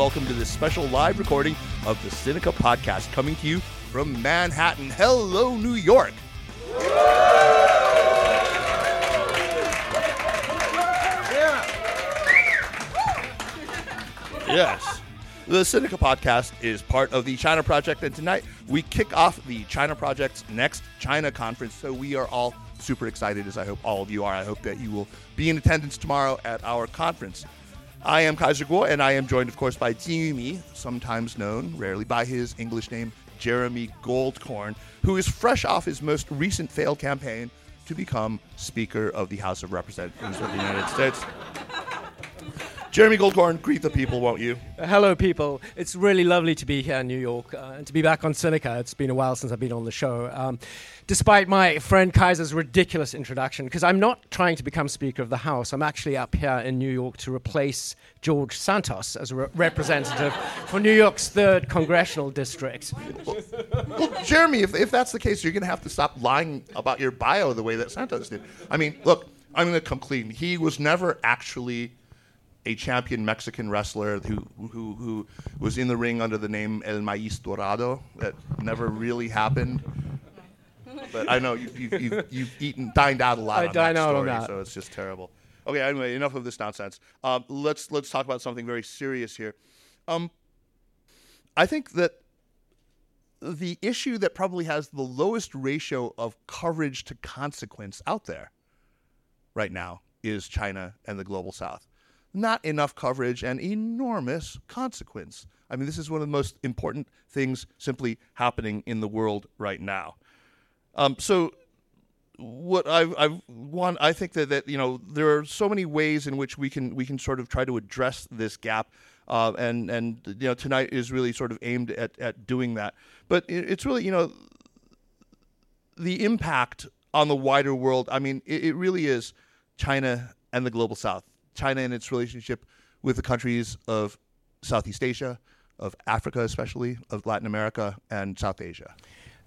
Welcome to this special live recording of the Sinica podcast coming to you from Manhattan. Hello, New York. Yes. The Sinica podcast is part of the China Project, and tonight we kick off the China Project's next China conference. So we are all super excited, as I hope all of you are. I hope that you will be in attendance tomorrow at our conference. I am Kaiser Kuo, and I am joined, of course, by Yumi, sometimes known, rarely, by his English name, Jeremy Goldkorn, who is fresh off his most recent failed campaign to become Speaker of the House of Representatives of the United States. Jeremy Goldkorn, greet the people, won't you? Hello, people. It's really lovely to be here in New York uh, and to be back on Sinica. It's been a while since I've been on the show. Um, despite my friend Kaiser's ridiculous introduction, because I'm not trying to become Speaker of the House, I'm actually up here in New York to replace George Santos as a re- representative for New York's third congressional district. Well, Jeremy, if, if that's the case, you're going to have to stop lying about your bio the way that Santos did. I mean, look, I'm going to come clean. He was never actually a champion Mexican wrestler who, who, who was in the ring under the name El Maíz Dorado. That never really happened. But I know you, you, you've, you've eaten, dined out a lot I on dine that out on story, that. so it's just terrible. Okay, anyway, enough of this nonsense. Um, let's let's talk about something very serious here. Um, I think that the issue that probably has the lowest ratio of coverage to consequence out there right now is China and the global south. Not enough coverage and enormous consequence. I mean, this is one of the most important things simply happening in the world right now. Um, so, what I've, I've one, I think that, that you know there are so many ways in which we can we can sort of try to address this gap, uh, and and you know tonight is really sort of aimed at at doing that. But it, it's really you know the impact on the wider world. I mean, it, it really is China and the global South. China and its relationship with the countries of Southeast Asia, of Africa, especially of Latin America and South Asia.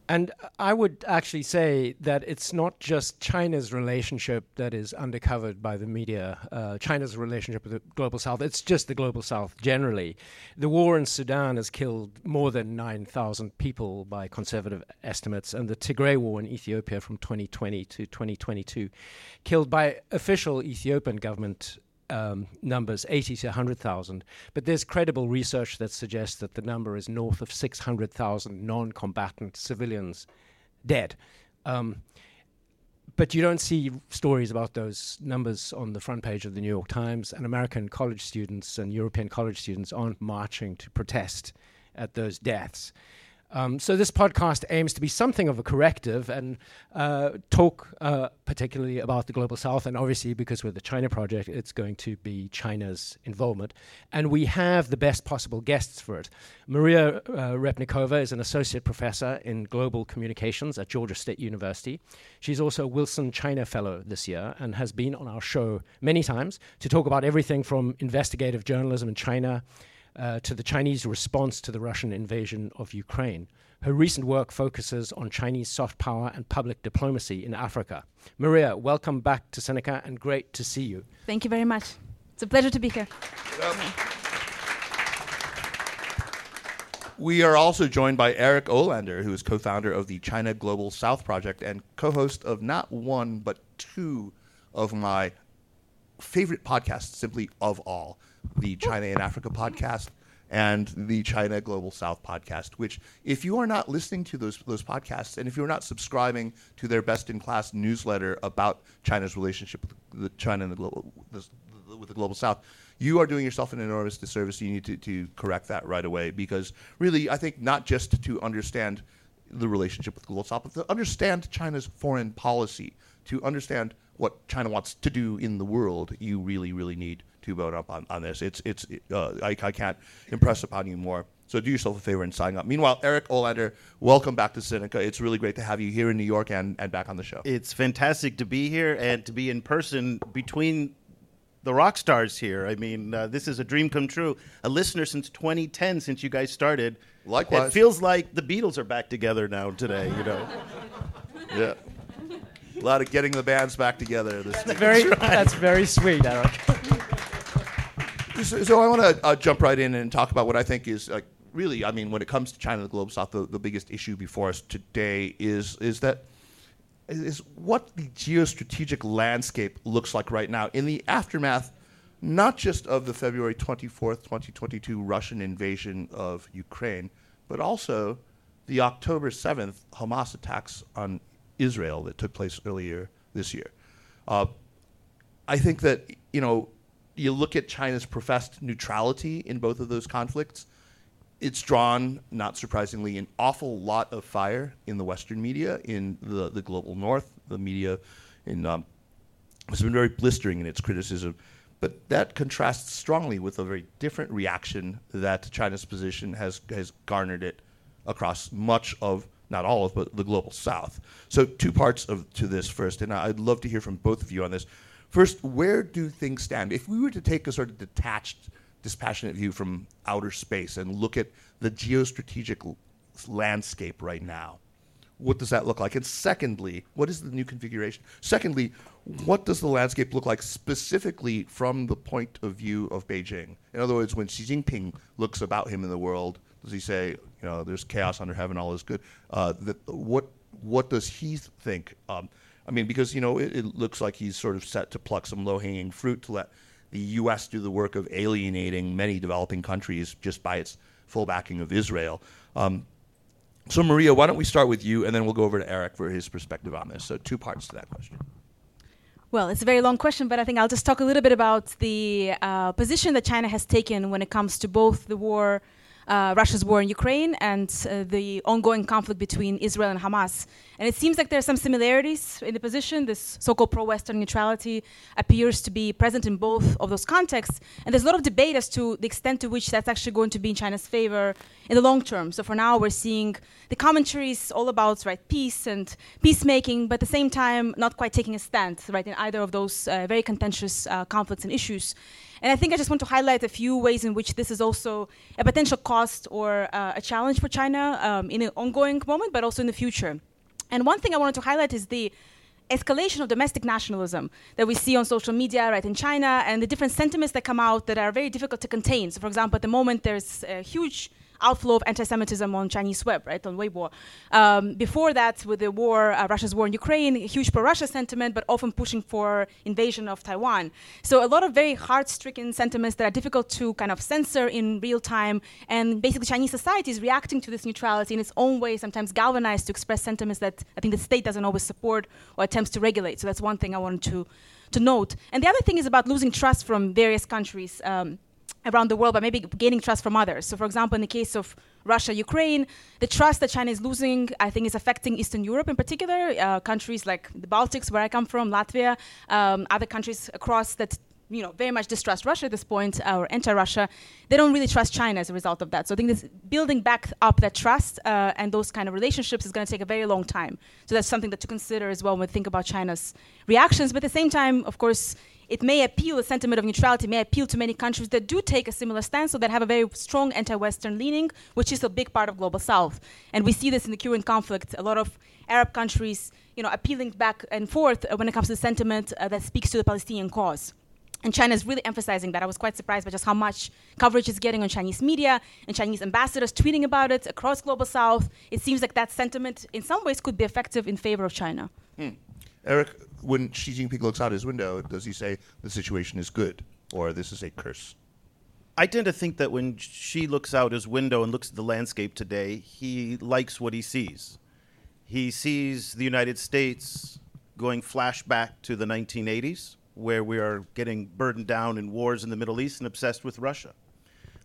And I would actually say that it's not just China's relationship that is undercovered by the media, uh, China's relationship with the global south. It's just the global south generally. The war in Sudan has killed more than 9,000 people by conservative estimates, and the Tigray war in Ethiopia from 2020 to 2022 killed by official Ethiopian government um, numbers 80 to 100,000, but there's credible research that suggests that the number is north of 600,000 non combatant civilians dead. Um, but you don't see stories about those numbers on the front page of the New York Times, and American college students and European college students aren't marching to protest at those deaths. Um, so this podcast aims to be something of a corrective and uh, talk uh, particularly about the global south, and obviously because we're the China project, it's going to be China's involvement, and we have the best possible guests for it. Maria uh, Repnikova is an associate professor in global communications at Georgia State University. She's also a Wilson China Fellow this year and has been on our show many times to talk about everything from investigative journalism in China uh, to the Chinese response to the Russian invasion of Ukraine. Her recent work focuses on Chinese soft power and public diplomacy in Africa. Maria, welcome back to Sinica and great to see you. Thank you very much. It's a pleasure to be here. We are also joined by Eric Olander, who is co founder of the China Global South Project and co host of not one, but two of my favorite podcasts, simply of all the China in Africa podcast and the China Global South podcast, which if you are not listening to those those podcasts and if you're not subscribing to their best in class newsletter about China's relationship with the China and the global the, with the global South, you are doing yourself an enormous disservice. You need to, to correct that right away because really, I think not just to understand the relationship with the global South, but to understand China's foreign policy, to understand what China wants to do in the world, you really, really need to vote up on, on this. It's it's uh, I, I can't impress upon you more. So do yourself a favor and sign up. Meanwhile, Eric Olander, welcome back to Sinica. It's really great to have you here in New York and, and back on the show. It's fantastic to be here and to be in person between the rock stars here. I mean, uh, this is a dream come true. A listener since 2010, since you guys started. Likewise. It feels like the Beatles are back together now today, you know. yeah. A lot of getting the bands back together. This That's very, that's very sweet, Eric. So, so I want to uh, jump right in and talk about what I think is like really, I mean, when it comes to China and the global south, the, the biggest issue before us today is is that is what the geostrategic landscape looks like right now in the aftermath, not just of the February 24th, 2022 Russian invasion of Ukraine, but also the October 7th Hamas attacks on Israel that took place earlier this year. Uh, I think that, you know, you look at China's professed neutrality in both of those conflicts, it's drawn, not surprisingly, an awful lot of fire in the Western media, in the, the global North. The media in, um, has been very blistering in its criticism. But that contrasts strongly with a very different reaction that China's position has, has garnered it across much of, not all of, but the global South. So, two parts of to this first, and I'd love to hear from both of you on this. First, where do things stand? If we were to take a sort of detached dispassionate view from outer space and look at the geostrategic landscape right now. What does that look like? And secondly, what is the new configuration? Secondly, what does the landscape look like specifically from the point of view of Beijing? In other words, when Xi Jinping looks about him in the world, does he say, you know, there's chaos under heaven, all is good? Uh, that, what what does he think? Um, I mean, because you know, it, it looks like he's sort of set to pluck some low hanging fruit to let the U.S. do the work of alienating many developing countries just by its full backing of Israel. Um, so, Maria, why don't we start with you, and then we'll go over to Eric for his perspective on this. So, two parts to that question. Well, it's a very long question, but I think I'll just talk a little bit about the uh, position that China has taken when it comes to both the war uh, Russia's war in Ukraine and uh, the ongoing conflict between Israel and Hamas. And it seems like there are some similarities in the position. This so called pro Western neutrality appears to be present in both of those contexts. And there's a lot of debate as to the extent to which that's actually going to be in China's favor in the long term. So for now, we're seeing the commentaries all about right peace and peacemaking, but at the same time, not quite taking a stand right in either of those uh, very contentious uh, conflicts and issues. And I think I just want to highlight a few ways in which this is also a potential cost or uh, a challenge for China um, in an ongoing moment, but also in the future. And one thing I wanted to highlight is the escalation of domestic nationalism that we see on social media right in China and the different sentiments that come out that are very difficult to contain. So for example, at the moment there's a huge outflow of anti-Semitism on Chinese web, right, on Weibo. Um, before that, with the war, uh, Russia's war in Ukraine, huge pro-Russia sentiment, but often pushing for invasion of Taiwan. So a lot of very heart-stricken sentiments that are difficult to kind of censor in real time, and basically Chinese society is reacting to this neutrality in its own way, sometimes galvanized to express sentiments that I think the state doesn't always support or attempts to regulate. So that's one thing I wanted to to note. And the other thing is about losing trust from various countries. Um, around the world, but maybe gaining trust from others. So, for example, in the case of Russia, Ukraine, the trust that China is losing, I think, is affecting Eastern Europe in particular, uh, countries like the Baltics, where I come from, Latvia, um, other countries across that. You know, very much distrust Russia at this point, uh, or anti-Russia. They don't really trust China as a result of that. So I think this building back up that trust uh, and those kind of relationships is going to take a very long time. So that's something that to consider as well when we think about China's reactions. But at the same time, of course, it may appeal, a sentiment of neutrality may appeal to many countries that do take a similar stance, or that have a very strong anti-Western leaning, which is a big part of global South. And we see this in the current conflict. A lot of Arab countries, you know, appealing back and forth uh, when it comes to sentiment uh, that speaks to the Palestinian cause. And China is really emphasizing that. I was quite surprised by just how much coverage it's getting on Chinese media and Chinese ambassadors tweeting about it across Global South. It seems like that sentiment, in some ways, could be effective in favor of China. Eric, when Xi Jinping looks out his window, does he say the situation is good or this is a curse? I tend to think that when Xi looks out his window and looks at the landscape today, he likes what he sees. He sees the United States going flashback to the 1980s, where we are getting burdened down in wars in the Middle East and obsessed with Russia.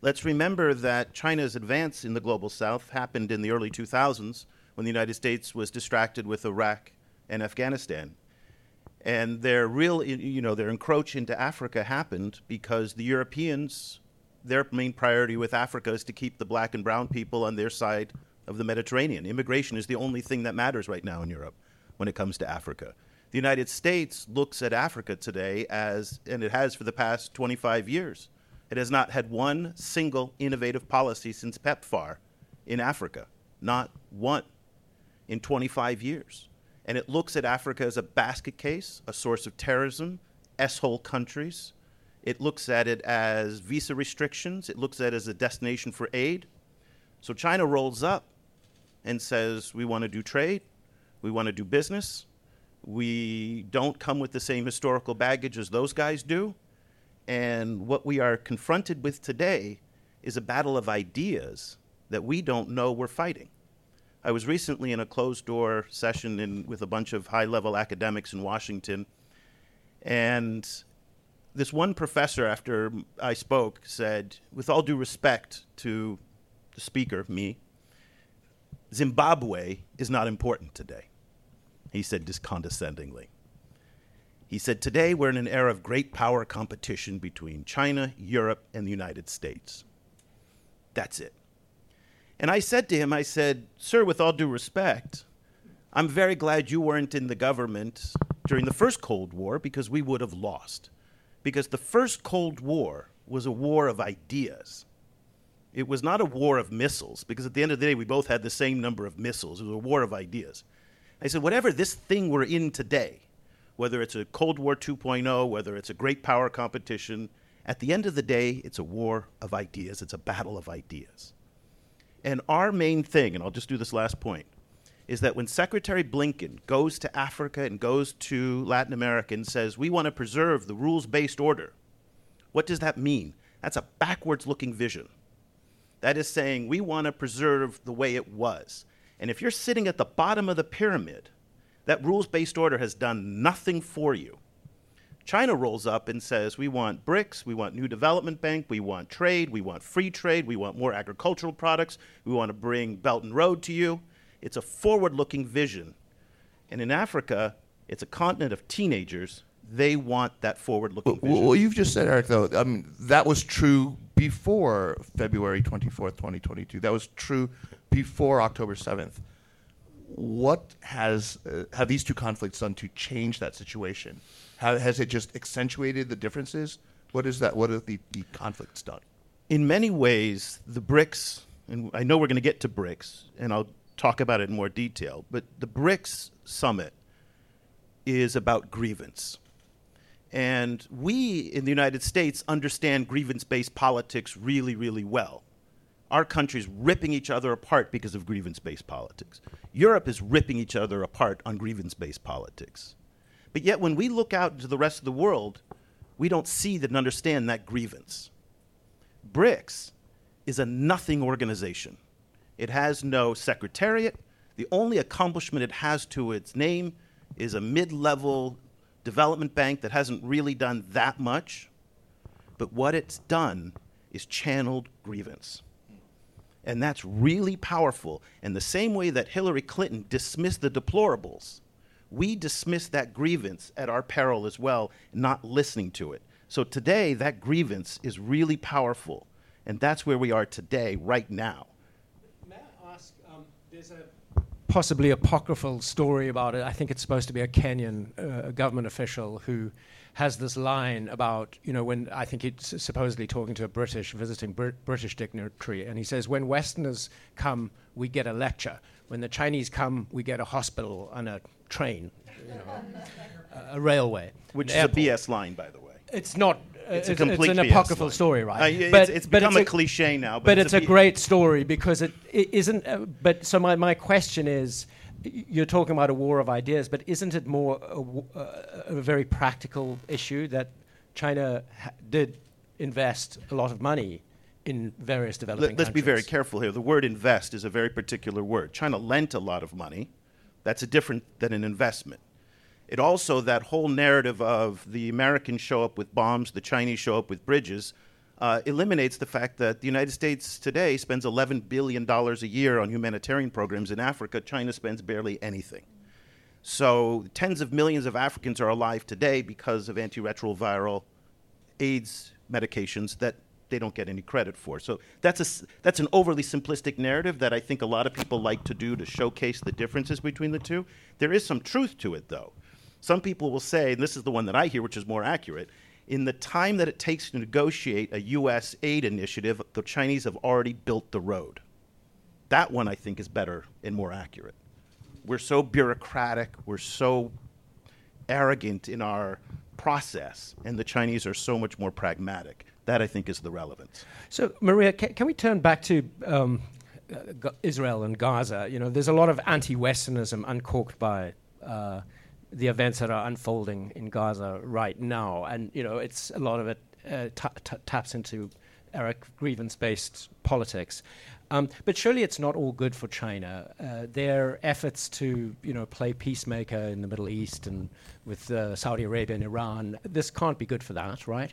Let's remember that China's advance in the global south happened in the early 2000s when the United States was distracted with Iraq and Afghanistan. And their real, you know, their encroach into Africa happened because the Europeans, their main priority with Africa is to keep the black and brown people on their side of the Mediterranean. Immigration is the only thing that matters right now in Europe when it comes to Africa. The United States looks at Africa today as, and it has for the past 25 years, it has not had one single innovative policy since PEPFAR in Africa. Not one in 25 years. And it looks at Africa as a basket case, a source of terrorism, S hole countries. It looks at it as visa restrictions. It looks at it as a destination for aid. So China rolls up and says, We want to do trade, we want to do business. We don't come with the same historical baggage as those guys do. And what we are confronted with today is a battle of ideas that we don't know we're fighting. I was recently in a closed door session in, with a bunch of high level academics in Washington, and this one professor, after I spoke, said, with all due respect to the speaker, me, Zimbabwe is not important today. He said this condescendingly. He said, Today we're in an era of great power competition between China, Europe, and the United States. That's it. And I said to him, I said, Sir, with all due respect, I'm very glad you weren't in the government during the first Cold War because we would have lost. Because the first Cold War was a war of ideas. It was not a war of missiles, because at the end of the day, we both had the same number of missiles. It was a war of ideas. I said, whatever this thing we're in today, whether it's a Cold War 2.0, whether it's a great power competition, at the end of the day, it's a war of ideas. It's a battle of ideas. And our main thing, and I'll just do this last point, is that when Secretary Blinken goes to Africa and goes to Latin America and says, we want to preserve the rules based order, what does that mean? That's a backwards looking vision. That is saying we want to preserve the way it was. And if you're sitting at the bottom of the pyramid, that rules based order has done nothing for you. China rolls up and says, We want BRICS, we want New Development Bank, we want trade, we want free trade, we want more agricultural products, we want to bring Belt and Road to you. It's a forward looking vision. And in Africa, it's a continent of teenagers. They want that forward looking vision. Well, you've just said, Eric, though, I mean, that was true before February 24th, 2022. That was true before October 7th. What has uh, have these two conflicts done to change that situation? How, has it just accentuated the differences? What is that? What have the, the conflicts done? in many ways, the BRICS, and I know we're going to get to BRICS, and I'll talk about it in more detail, but the BRICS summit is about grievance. And we in the United States understand grievance based politics really, really well. Our country's ripping each other apart because of grievance based politics. Europe is ripping each other apart on grievance based politics. But yet, when we look out into the rest of the world, we don't see and understand that grievance. BRICS is a nothing organization. It has no secretariat. The only accomplishment it has to its name is a mid level development bank that hasn't really done that much. But what it's done is channeled grievance. And that's really powerful. And the same way that Hillary Clinton dismissed the deplorables, we dismiss that grievance at our peril as well, not listening to it. So today, that grievance is really powerful. And that's where we are today, right now. May I ask? Um, there's a possibly apocryphal story about it. I think it's supposed to be a Kenyan uh, government official who has this line about, you know, when I think he's supposedly talking to a British, visiting Br- British dignitary, and he says, when Westerners come, we get a lecture. When the Chinese come, we get a hospital and a train, you know, a, a railway. Which is a. BS line, by the way. it's not. uh, It's a it's, an apocryphal story, right? Uh, yeah, it's, it's become a, cliche now, but, but it's, a, be- great story because it, it isn't. Uh, but so my, my question is, you're talking about a war of ideas, but isn't it more a, uh, a very practical issue that China ha- did invest a lot of money in various developing Let, us be very careful here. The word invest is a very particular word. China lent a lot of money. That's a different than an investment. It also, that whole narrative of the Americans show up with bombs, the Chinese show up with bridges, uh, eliminates the fact that the United States today spends $11 billion a year on humanitarian programs in Africa. China spends barely anything. So tens of millions of Africans are alive today because of antiretroviral AIDS medications that they don't get any credit for. So that's a that's an overly simplistic narrative that I think a lot of people like to do to showcase the differences between the two. There is some truth to it though. Some people will say, and this is the one that I hear which is more accurate, in the time that it takes to negotiate a US aid initiative, the Chinese have already built the road. That one I think is better and more accurate. We're so bureaucratic, we're so arrogant in our process, and the Chinese are so much more pragmatic. That I think is the relevance. So, Maria, ca- can we turn back to um, Israel and Gaza? You know, there's a lot of anti-Westernism uncorked by uh, the events that are unfolding in Gaza right now, and you know, it's a lot of it uh, ta- ta- taps into Eric grievance-based politics. Um, but surely it's not all good for China. Uh, their efforts to, you know, play peacemaker in the Middle East and with uh, Saudi Arabia and Iran, this can't be good for that, right?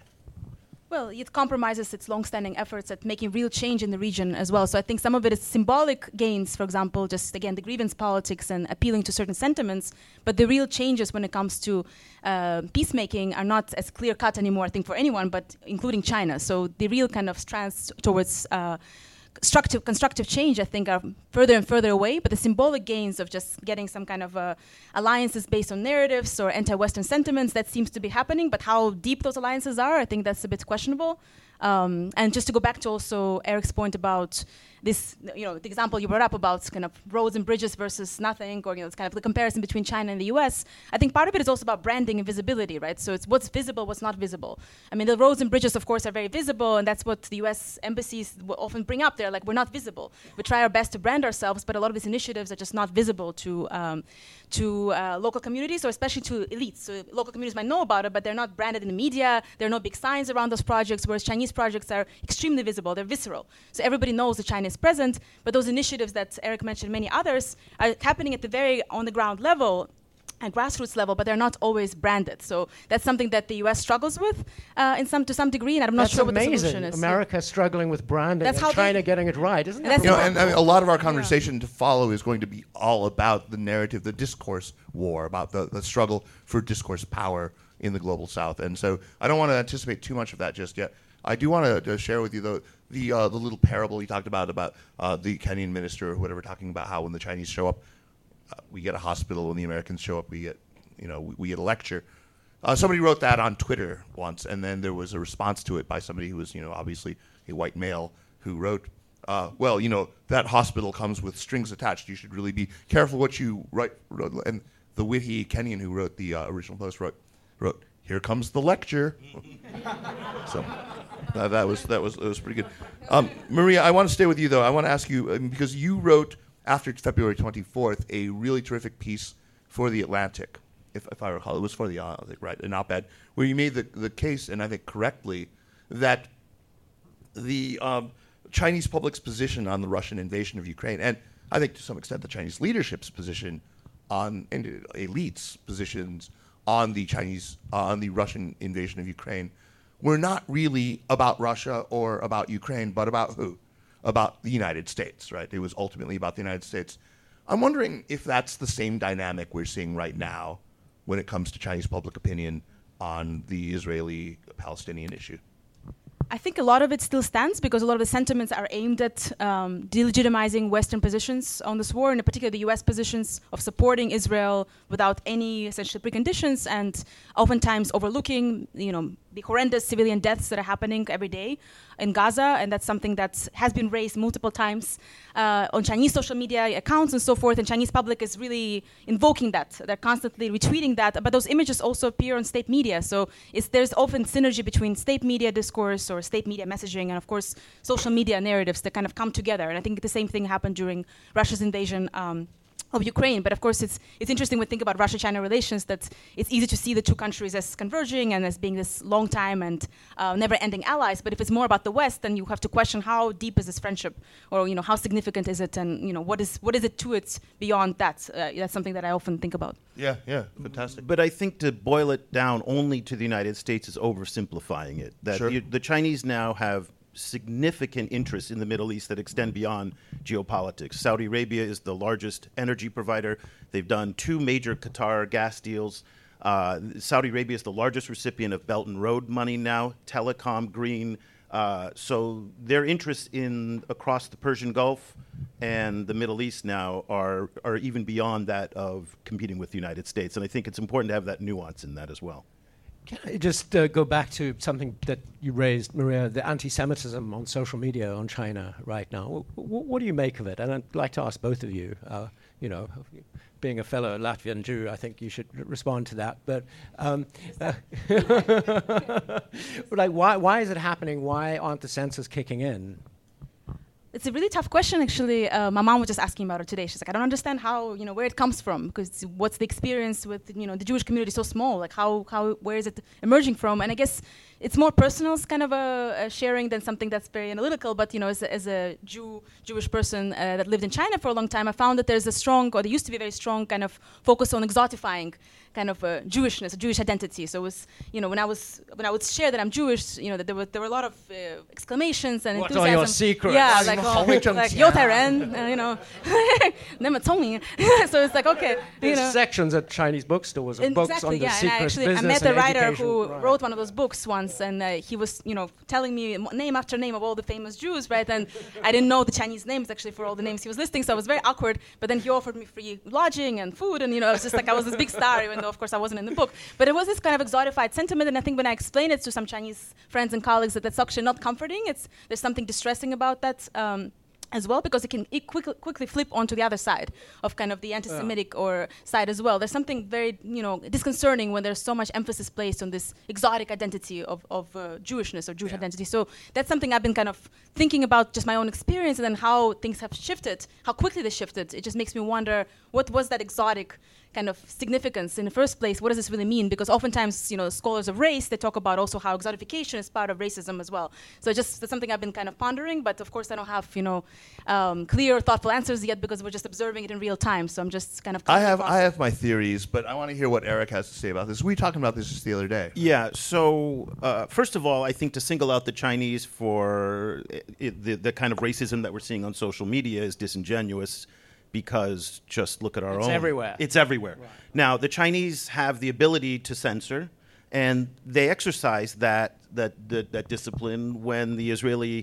Well, it compromises its long-standing efforts at making real change in the region as well. So I think some of it is symbolic gains, for example, just again the grievance politics and appealing to certain sentiments. But the real changes when it comes to uh, peacemaking are not as clear-cut anymore, I think, for anyone, but including China. So the real kind of strands towards uh, constructive constructive change, I think, are further and further away. But the symbolic gains of just getting some kind of uh, alliances based on narratives or anti-Western sentiments that seems to be happening. But how deep those alliances are, I think that's a bit questionable. Um, and just to go back to also Eric's point about this, you know, the example you brought up about kind of roads and bridges versus nothing, or you know, it's kind of the comparison between China and the U.S. I think part of it is also about branding and visibility, right? So it's what's visible, what's not visible. I mean, the roads and bridges, of course, are very visible, and that's what the U.S. embassies often bring up. They're like, we're not visible. We try our best to brand ourselves, but a lot of these initiatives are just not visible to um, to uh, local communities, or especially to elites. So local communities might know about it, but they're not branded in the media. There are no big signs around those projects, whereas Chinese projects are extremely visible. They're visceral. So everybody knows the China is present, but those initiatives that Eric mentioned, many others, are happening at the very on the ground level and grassroots level, but they're not always branded. So that's something that the U.S. struggles with uh, in some to some degree, and I'm not That's sure what the solution is. America struggling with branding That's and how they- China getting it right, isn't And that? You know, and I mean, a lot of our conversation to follow is going to be all about the narrative, the discourse war, about the, the struggle for discourse power in the global south. And so I don't want to anticipate too much of that just yet. I do want to, share with you the the, uh, the little parable he talked about about uh, the Kenyan minister or whatever talking about how when the Chinese show up, uh, we get a hospital. When the Americans show up, we get you know we, we get a lecture. Uh, somebody wrote that on Twitter once, and then there was a response to it by somebody who was, you know, obviously a white male who wrote, uh, "Well, you know, that hospital comes with strings attached. You should really be careful what you write." And the witty Kenyan who wrote the uh, original post wrote, "wrote Here comes the lecture." so uh, that was that was that was pretty good. Um, Maria, I want to stay with you though. I want to ask you um, because you wrote after February 24th a really terrific piece for the Atlantic, if, if I recall. It was for the Atlantic, right? An op-ed where you made the the case, and I think correctly, that the um, Chinese public's position on the Russian invasion of Ukraine, and I think to some extent the Chinese leadership's position on and elites' positions on the Chinese uh, on the Russian invasion of Ukraine, were not really about Russia or about Ukraine, but about who? About the United States, right? It was ultimately about the United States. I'm wondering if that's the same dynamic we're seeing right now when it comes to Chinese public opinion on the Israeli-Palestinian issue. I think a lot of it still stands because a lot of the sentiments are aimed at um, delegitimizing Western positions on this war, and in particular the U.S. positions of supporting Israel without any essentially preconditions, and oftentimes overlooking, you know, the horrendous civilian deaths that are happening every day in Gaza, and that's something that has been raised multiple times uh, on Chinese social media accounts and so forth. And Chinese public is really invoking that; they're constantly retweeting that. But those images also appear on state media, so there's often synergy between state media discourse or state media messaging, and of course social media narratives that kind of come together. And I think the same thing happened during Russia's invasion. Um, of Ukraine. But of course, it's it's interesting when we think about Russia-China relations that it's easy to see the two countries as converging and as being this long time and uh, never-ending allies. But if it's more about the West, then you have to question how deep is this friendship, or you know how significant is it, and you know what is what is it to it beyond that? Uh, that's something that I often think about. Yeah, yeah, fantastic. But I think to boil it down only to the United States is oversimplifying it. That Sure. you, the Chinese now have significant interests in the Middle East that extend beyond geopolitics. Saudi Arabia is the largest energy provider. They've done two major Qatar gas deals. Uh, Saudi Arabia is the largest recipient of Belt and Road money now, telecom, green. Uh, so their interests in across the Persian Gulf and the Middle East now are are even beyond that of competing with the United States, and I think it's important to have that nuance in that as well. Can I just uh, go back to something that you raised, Maria, the anti Semitism on social media on China right now? W- w- what do you make of it? And I'd like to ask both of you, uh, you know, being a fellow Latvian Jew, I think you should r- respond to that. But um, uh, like, why, why is it happening? Why aren't the censors kicking in? It's a really tough question, actually. Uh, my mom was just asking about it today. She's like, I don't understand how, you know, where it comes from, because what's the experience with, you know, the Jewish community so small? Like, how, how, where is it emerging from? And I guess it's more personal, it's kind of a, a sharing than something that's very analytical. But you know, as a, as a Jew, Jewish person uh, that lived in China for a long time, I found that there's a strong, or there used to be a very strong kind of focus on exotifying kind of uh, Jewishness, a Jewish identity. So it was, you know, when I was when I would share that I'm Jewish, you know, that there were there were a lot of uh, exclamations and What are enthusiasm. your secrets? Yeah, like a oh, like Youtairen, uh, you know, never told me. so it's like okay, you know. sections at Chinese bookstores of And books exactly, on the yeah. And I secret actually I met a writer who Right. wrote one of those books once, and uh, he was, you know, telling me name after name of all the famous Jews, right? And I didn't know the Chinese names actually for all the names he was listing, so I was very awkward. But then he offered me free lodging and food, and you know, I was just like I was this big star, even though of course I wasn't in the book. But it was this kind of exotified sentiment, and I think when I explained it to some Chinese friends and colleagues, that that's actually not comforting. It's there's something distressing about that. Um, as well because it can it quickly, quickly flip onto the other side of kind of the anti-Semitic or side as well. There's something very you know disconcerting when there's so much emphasis placed on this exotic identity of, of uh, Jewishness or Jewish identity. So that's something I've been kind of thinking about just my own experience and then how things have shifted, how quickly they shifted. It just makes me wonder what was that exotic kind of significance in the first place what does this really mean because oftentimes you know scholars of race they talk about also how exotification is part of racism as well so it's just that's something i've been kind of pondering but of course i don't have you know um, clear thoughtful answers yet because we're just observing it in real time so i'm just kind of I have I have my theories, but I want to hear what Eric has to say about this. We were talking about this just the other day. Yeah. So uh, first of all, I think to single out the Chinese for i i the the kind of racism that we're seeing on social media is disingenuous, because just look at our It's own. everywhere. It's everywhere. Now the Chinese have the ability to censor, and they exercise that that that, that discipline when the Israeli,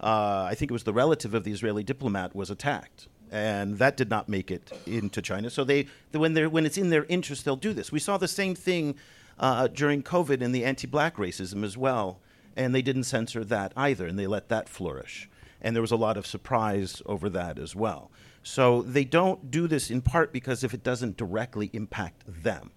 uh, I think it was the relative of the Israeli diplomat, was attacked. And that did not make it into China. So they, when they're when it's in their interest, they'll do this. We saw the same thing uh, during COVID in the anti-black racism as well, and they didn't censor that either, and they let that flourish. And there was a lot of surprise over that as well. So they don't do this in part because if it doesn't directly impact them.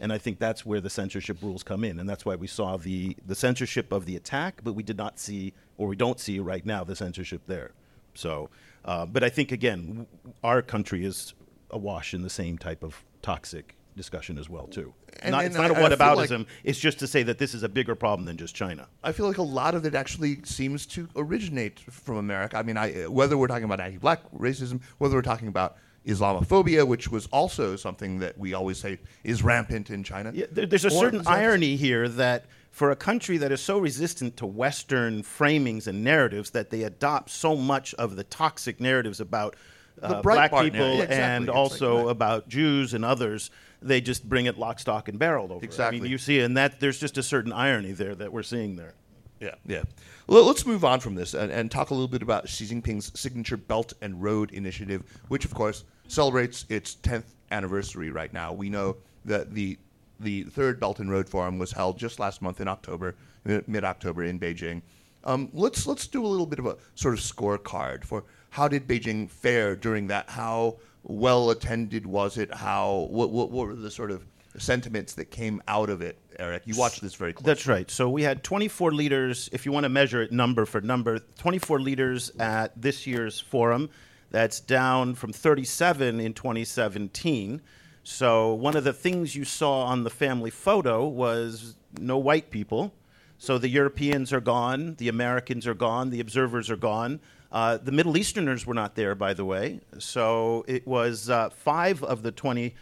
And I think that's where the censorship rules come in, and that's why we saw the, the censorship of the attack, but we did not see, or we don't see right now, the censorship there. So, uh, but I think again, our country is awash in the same type of toxic discussion as well too. And- not, and it's not I- a whataboutism. like- it's just to say that this is a bigger problem than just China. I feel like a lot of it actually seems to originate from America. I mean, I, whether we're talking about anti-black racism, whether we're talking about Islamophobia, which was also something that we always say is rampant in China. Yeah, there, there's a Or certain irony here that for a country that is so resistant to Western framings and narratives that they adopt so much of the toxic narratives about uh, black people. Yeah, exactly. and It's also right. about Jews and others, they just bring it lock, stock, and barrel over. it. I Exactly. mean, you see, and that there's just a certain irony there that we're seeing there. Yeah, yeah. Well, let's move on from this and, and talk a little bit about Xi Jinping's signature Belt and Road Initiative, which, of course, celebrates its 10th anniversary right now. We know that the the third Belt and Road Forum was held just last month in October, mid October in Beijing. Um, let's let's do a little bit of a sort of scorecard for how did Beijing fare during that? How well attended was it? How what, what, what were the sort of sentiments that came out of it, Eric? You watched this very closely. That's right. So we had 24 leaders, if you want to measure it number for number, 24 leaders at this year's forum. That's down from 37 in 2017. So one of the things you saw on the family photo was no white people. So the Europeans are gone, the Americans are gone, the observers are gone. Uh, the Middle Easterners were not there, by the way. So it was uh, five of the 20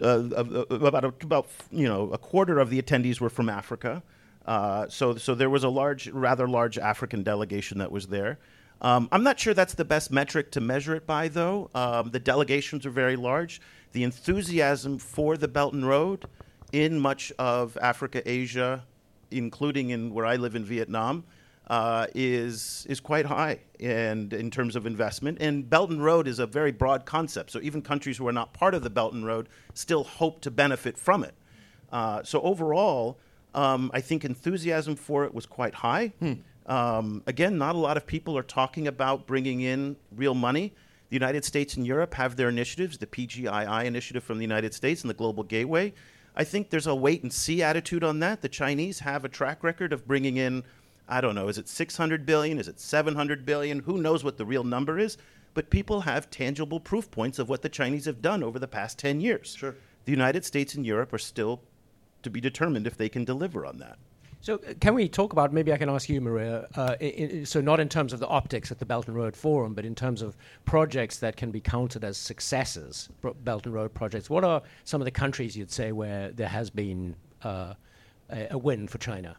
uh, about a, about you know a quarter of the attendees were from Africa. Uh, so so there was a large, rather large African delegation that was there. Um, I'm not sure that's the best metric to measure it by, though. Um, the delegations are very large. The enthusiasm for the Belt and Road in much of Africa, Asia, including in where I live in Vietnam, uh, is is quite high and in terms of investment. And Belt and Road is a very broad concept. So even countries who are not part of the Belt and Road still hope to benefit from it. Uh, so overall, um, I think enthusiasm for it was quite high. Hmm. Um, again, not a lot of people are talking about bringing in real money. The United States and Europe have their initiatives, the PGII initiative from the United States and the Global Gateway. I think there's a wait and see attitude on that. The Chinese have a track record of bringing in I don't know, is it 600 billion? Is it 700 billion? Who knows what the real number is? But people have tangible proof points of what the Chinese have done over the past 10 years. Sure. The United States and Europe are still to be determined if they can deliver on that. So, uh, can we talk about? Maybe I can ask you, Maria. Uh, in, so, not in terms of the optics at the Belt and Road Forum, but in terms of projects that can be counted as successes, Belt and Road projects. What are some of the countries you'd say where there has been uh, a, a, win for China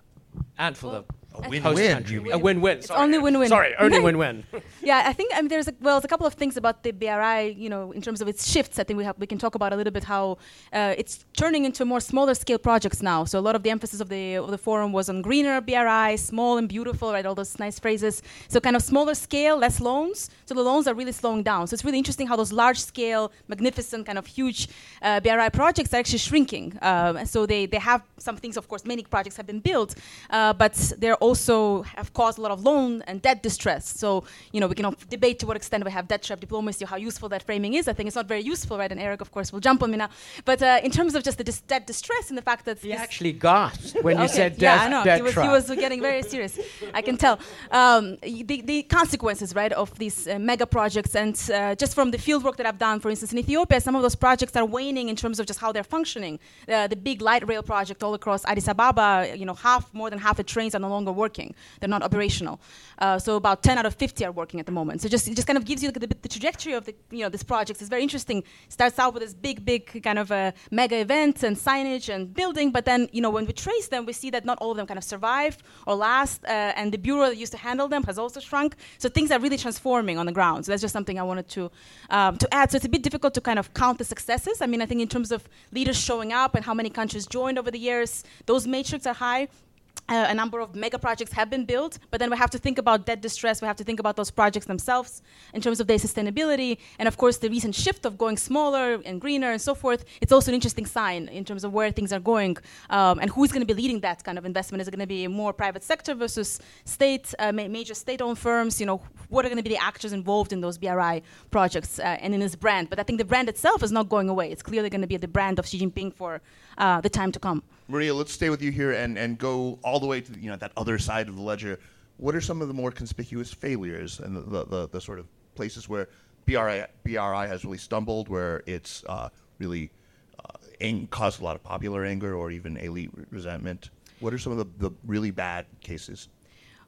and for well, the a win-win. A win-win. It's only win-win. Sorry, only win-win. yeah, I think I mean, there's a, well, there's a couple of things about the BRI. You know, in terms of its shifts, I think we have we can talk about a little bit how uh, it's turning into more smaller scale projects now. So a lot of the emphasis of the of the forum was on greener BRI, small and beautiful, right? All those nice phrases. So kind of smaller scale, less loans. So the loans are really slowing down. So it's really interesting how those large scale, magnificent, kind of huge uh, BRI projects are actually shrinking. Uh, so they they have some things. Of course, many projects have been built, uh, but they're also have caused a lot of loan and debt distress. So, you know, we can debate to what extent we have debt trap diplomacy, or how useful that framing is. I think it's not very useful, right? And Eric, of course, will jump on me now. But uh, in terms of just the dis- debt distress and the fact that he actually gasped when okay, you said yeah, debt, I know. debt he was, trap. He was getting very serious. I can tell. Um, the, the, consequences, right, of these uh, mega projects, and uh, just from the field work that I've done, for instance, in Ethiopia, some of those projects are waning in terms of just how they're functioning. Uh, the big light rail project all across Addis Ababa, you know, half more than half the trains are no longer working. They're not operational. Uh, so about 10 out of 50 are working at the moment. So just it just kind of gives you the, the, trajectory of the you know this project. It's very interesting. Starts out with this big, big kind of a mega event and signage and building, but then you know when we trace them, we see that not all of them kind of survive or last. Uh, and the bureau that used to handle them has also shrunk. So things are really transforming on the ground. So that's just something I wanted to um, to add. So it's a bit difficult to kind of count the successes. I mean, I think in terms of leaders showing up and how many countries joined over the years, those metrics are high. Uh, a number of mega projects have been built, but then we have to think about debt distress. We have to think about those projects themselves in terms of their sustainability. And of course, the recent shift of going smaller and greener and so forth, it's also an interesting sign in terms of where things are going um, and who's going to be leading that kind of investment. Is it going to be more private sector versus state, uh, ma- major state owned firms? You know, what are going to be the actors involved in those BRI projects uh, and in this brand? But I think the brand itself is not going away. It's clearly going to be the brand of Xi Jinping for uh, the time to come. Maria, let's stay with you here and, and go all the way to you know that other side of the ledger. What are some of the more conspicuous failures and the, the, the, the sort of places where BRI, BRI has really stumbled, where it's uh, really uh, ang- caused a lot of popular anger or even elite resentment? What are some of the, the really bad cases?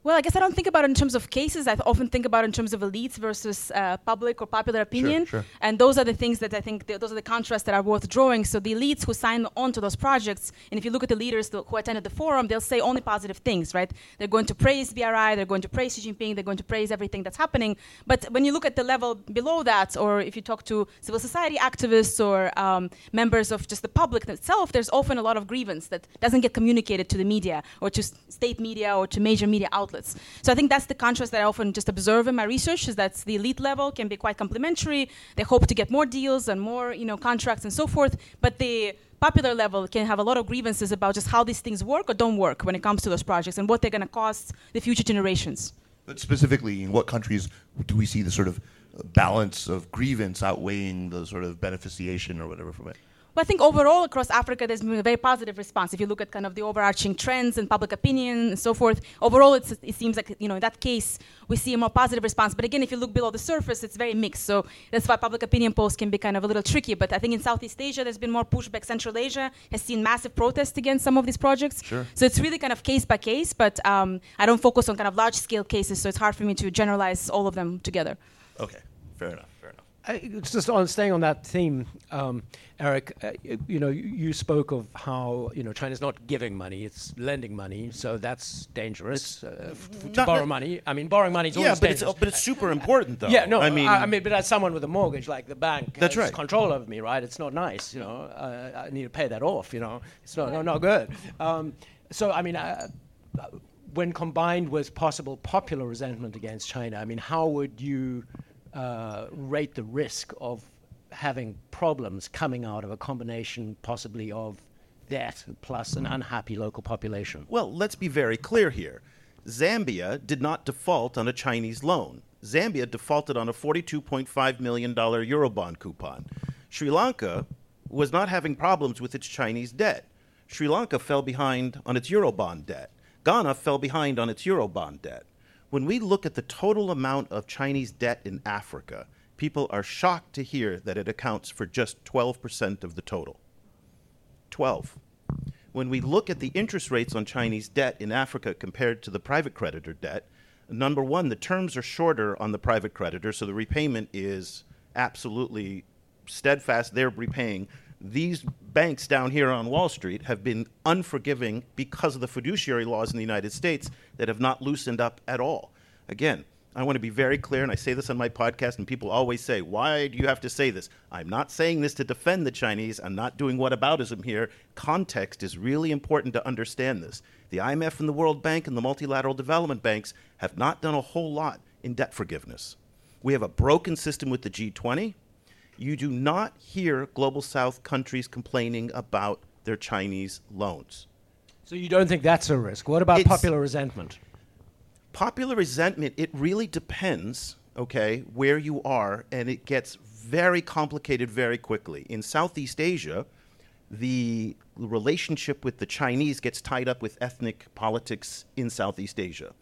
Well, I guess I don't think about it in terms of cases. I often think about it in terms of elites versus uh, public or popular opinion. Sure, sure. And those are the things that I think, th- those are the contrasts that are worth drawing. So the elites who sign on to those projects, and if you look at the leaders th- who attended the forum, they'll say only positive things, right? They're going to praise BRI, they're going to praise Xi Jinping, they're going to praise everything that's happening. But when you look at the level below that, or if you talk to civil society activists or um, members of just the public itself, there's often a lot of grievance that doesn't get communicated to the media or to s- state media or to major media outlets. So I think that's the contrast that I often just observe in my research is that the elite level can be quite complementary. They hope to get more deals and more, you know, contracts and so forth, but the popular level can have a lot of grievances about just how these things work or don't work when it comes to those projects and what they're going to cost the future generations. But specifically, in what countries do we see the sort of balance of grievance outweighing the sort of beneficiation or whatever from it? But I think overall across Africa, there's been a very positive response. If you look at kind of the overarching trends and public opinion and so forth, overall it seems like you know in that case we see a more positive response. But again, if you look below the surface, it's very mixed. So that's why public opinion polls can be kind of a little tricky. But I think in Southeast Asia, there's been more pushback. Central Asia has seen massive protests against some of these projects. Sure. So it's really kind of case by case. But um, I don't focus on kind of large scale cases, so it's hard for me to generalize all of them together. Okay, fair enough. I, just on staying on that theme, um, Eric. Uh, you know, you, you, spoke of how you know China's not giving money; it's lending money, so that's dangerous uh, f- to borrow money. I mean, borrowing money is yeah, but dangerous. it's but it's super important though. Yeah, no, I mean, I, I, mean, but as someone with a mortgage, like the bank, that's has right. control over me, right? It's not nice, you know. I need to pay that off, you know. It's not not, not good. Um, so I mean. Uh, when combined with possible popular resentment against China, I mean, how would you uh, rate the risk of having problems coming out of a combination, possibly of debt plus an unhappy local population? Well, let's be very clear here. Zambia did not default on a Chinese loan. Zambia defaulted on a $42.5 million Eurobond coupon. Sri Lanka was not having problems with its Chinese debt. Sri Lanka fell behind on its Eurobond debt. Ghana fell behind on its Eurobond debt. When we look at the total amount of Chinese debt in Africa, people are shocked to hear that it accounts for just 12% of the total. 12. When we look at the interest rates on Chinese debt in Africa compared to the private creditor debt, number one, the terms are shorter on the private creditor, so the repayment is absolutely steadfast. They're repaying these banks down here on Wall Street have been unforgiving because of the fiduciary laws in the United States that have not loosened up at all. Again, I want to be very clear, and I say this on my podcast, and people always say, Why do you have to say this? I'm not saying this to defend the Chinese. I'm not doing whataboutism here. Context is really important to understand this. The IMF and the World Bank and the multilateral development banks have not done a whole lot in debt forgiveness. We have a broken system with the G20 you do not hear global south countries complaining about their Chinese loans. So you don't think that's a risk? What about it's popular resentment? Popular resentment, it really depends, okay, where you are, and it gets very complicated very quickly. In Southeast Asia, the relationship with the Chinese gets tied up with ethnic politics in Southeast Asia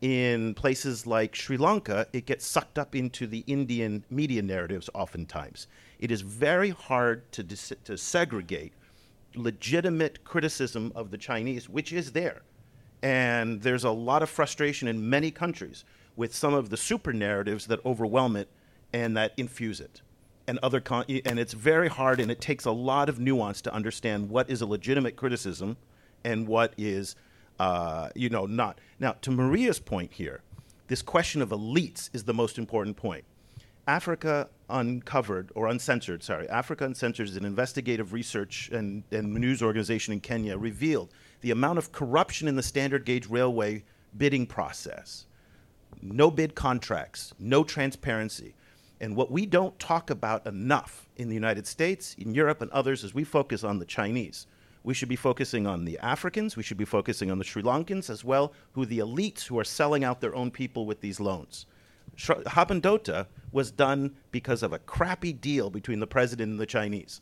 in places like Sri Lanka, it gets sucked up into the Indian media narratives oftentimes. It is very hard to, dis- to segregate legitimate criticism of the Chinese, which is there. And there's a lot of frustration in many countries with some of the super narratives that overwhelm it and that infuse it. And other con- and it's very hard and it takes a lot of nuance to understand what is a legitimate criticism and what is uh, you know, not. Now, to Maria's point here, this question of elites is the most important point. Africa Uncovered, or Uncensored, sorry, Africa Uncensored is an investigative research and, and news organization in Kenya, revealed the amount of corruption in the standard gauge railway bidding process. No bid contracts, no transparency. And what we don't talk about enough in the United States, in Europe, and others is we focus on the Chinese. We should be focusing on the Africans. We should be focusing on the Sri Lankans as well, who the elites who are selling out their own people with these loans. Hambantota was done because of a crappy deal between the president and the Chinese.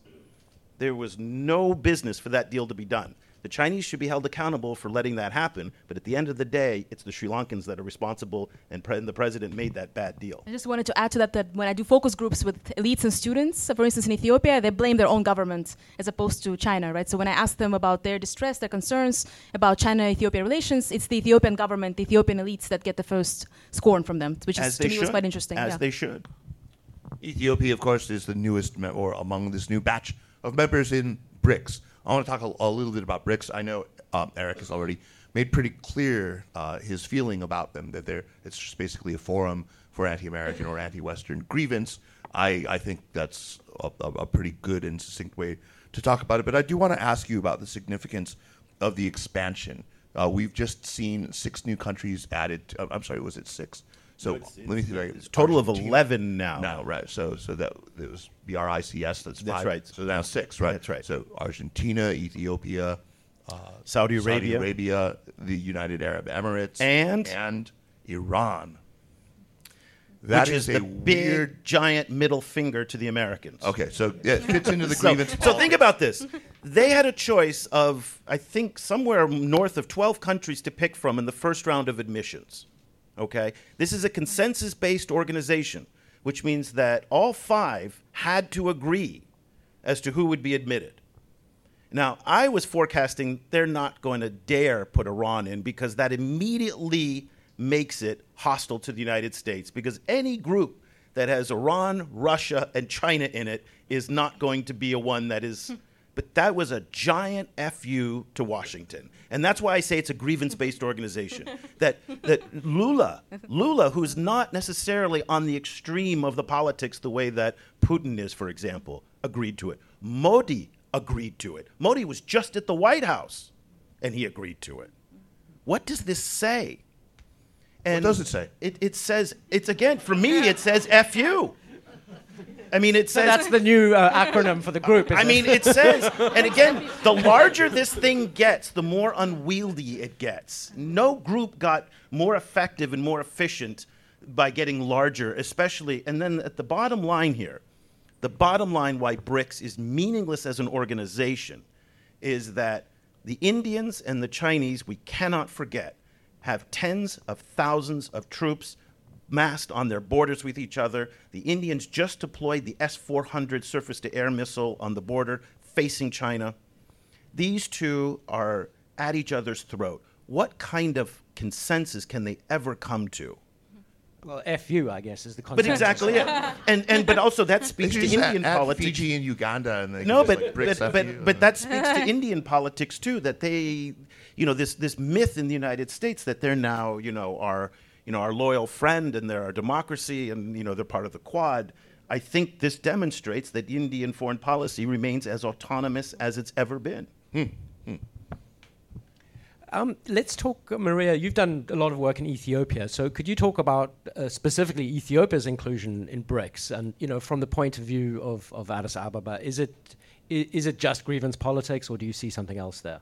There was no business for that deal to be done. The Chinese should be held accountable for letting that happen, but at the end of the day, it's the Sri Lankans that are responsible, and, pre- and the president made that bad deal. I just wanted to add to that that when I do focus groups with elites and students, for instance, in Ethiopia, they blame their own government as opposed to China, right? So when I ask them about their distress, their concerns about China-Ethiopia relations, it's the Ethiopian government, the Ethiopian elites that get the first scorn from them, which is, to me was quite interesting. As yeah. they should. Ethiopia, of course, is the newest me- or among this new batch of members in BRICS. I want to talk a, a little bit about BRICS. I know um, Eric has already made pretty clear uh, his feeling about them that they're it's just basically a forum for anti-American or anti-Western grievance. I, I think that's a, a, a pretty good and succinct way to talk about it. But I do want to ask you about the significance of the expansion. Uh, we've just seen six new countries added. To, I'm sorry, was it six? So It's- let me see. It's total of 11 now. now, right? So, so that it was BRICS. That's That's right. So now six, right? That's right. So Argentina, Ethiopia, uh, Saudi Saudi Arabia. Arabia, the United Arab Emirates, And? and Iran. That which is, is, a the big weird. giant middle finger to the Americans. Okay, so yeah, it fits into the So, grievance. so think about this. They had a choice of, I think, somewhere north of 12 countries to pick from in the first round of admissions. Okay? This is a consensus based organization, which means that all five had to agree as to who would be admitted. Now, I was forecasting they're not going to dare put Iran in because that immediately makes it hostile to the United States. Because any group that has Iran, Russia, and China in it is not going to be a one that is. Hmm. But that was a giant fu to Washington, and that's why I say it's a grievance-based organization. that that Lula, Lula, who's not necessarily on the extreme of the politics the way that Putin is, for example, agreed to it. Modi agreed to it. Modi was just at the White House, and he agreed to it. What does this say? And what does it say? It, it says it's again for me. It says "fu." I mean, it So says that's the new uh, acronym for the group. I isn't mean, it says, and again, the larger this thing gets, the more unwieldy it gets. No group got more effective and more efficient by getting larger, especially. And then at the bottom line here, the bottom line why BRICS is meaningless as an organization is that the Indians and the Chinese, we cannot forget, have tens of thousands of troops massed on their borders with each other. The Indians just deployed the S 400 surface to air missile on the border facing China. These two are at each other's throat. What kind of consensus can they ever come to? Well, FU, I guess, is the consensus. But exactly it. And, and, but also that speaks to Indian add, add politics. Fiji and Uganda, and they No, can just, but like, BRICS but, but, but that speaks to Indian politics too. That they, you know, this this myth in the United States that they're now, you know, our you know our loyal friend and they're our democracy and you know they're part of the Quad. I think this demonstrates that Indian foreign policy remains as autonomous as it's ever been. Um, let's talk, uh, Maria. You've done a lot of work in Ethiopia, so could you talk about uh, specifically Ethiopia's inclusion in BRICS, and you know, from the point of view of, of Addis Ababa, is it is it just grievance politics, or do you see something else there?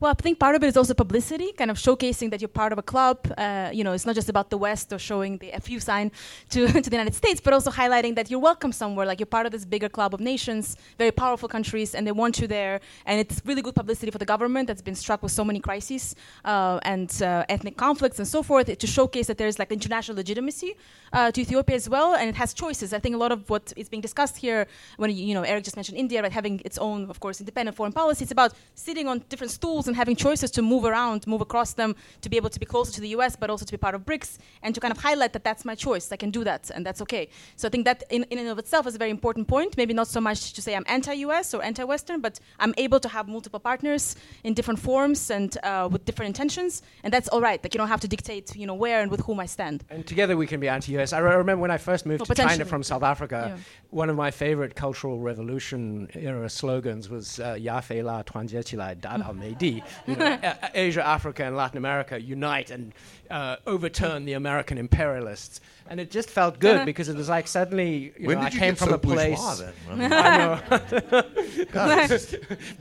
Well, I think part of it is also publicity, kind of showcasing that you're part of a club. Uh, you know, it's not just about the West or showing the FU sign to, to the United States, but also highlighting that you're welcome somewhere. Like you're part of this bigger club of nations, very powerful countries, and they want you there. And it's really good publicity for the government that's been struck with so many crises uh, and uh, ethnic conflicts and so forth to showcase that there's like international legitimacy uh, to Ethiopia as well, and it has choices. I think a lot of what is being discussed here, when you, you know Eric just mentioned India, right, having its own, of course, independent foreign policy, it's about sitting on different stools having choices to move around, move across them, to be able to be closer to the U.S., but also to be part of BRICS, and to kind of highlight that that's my choice. I can do that, and that's okay. So I think that in, in and of itself is a very important point. Maybe not so much to say I'm anti-U.S. or anti-Western, but I'm able to have multiple partners in different forms and uh, with different intentions, and that's all right. Like you don't have to dictate, you know, where and with whom I stand. And together we can be anti-US. I re- remember when I first moved Well, to China from South Africa, Yeah. one of my favorite cultural revolution era slogans was uh, "Ya fei la tuan jie qi lai da dao mei di." You know, A- A- Asia, Africa, and Latin America unite and uh, overturn the American imperialists. And it just felt good because it was like suddenly, you when know, I you came from so a place. bourgeois then? I mean, I know.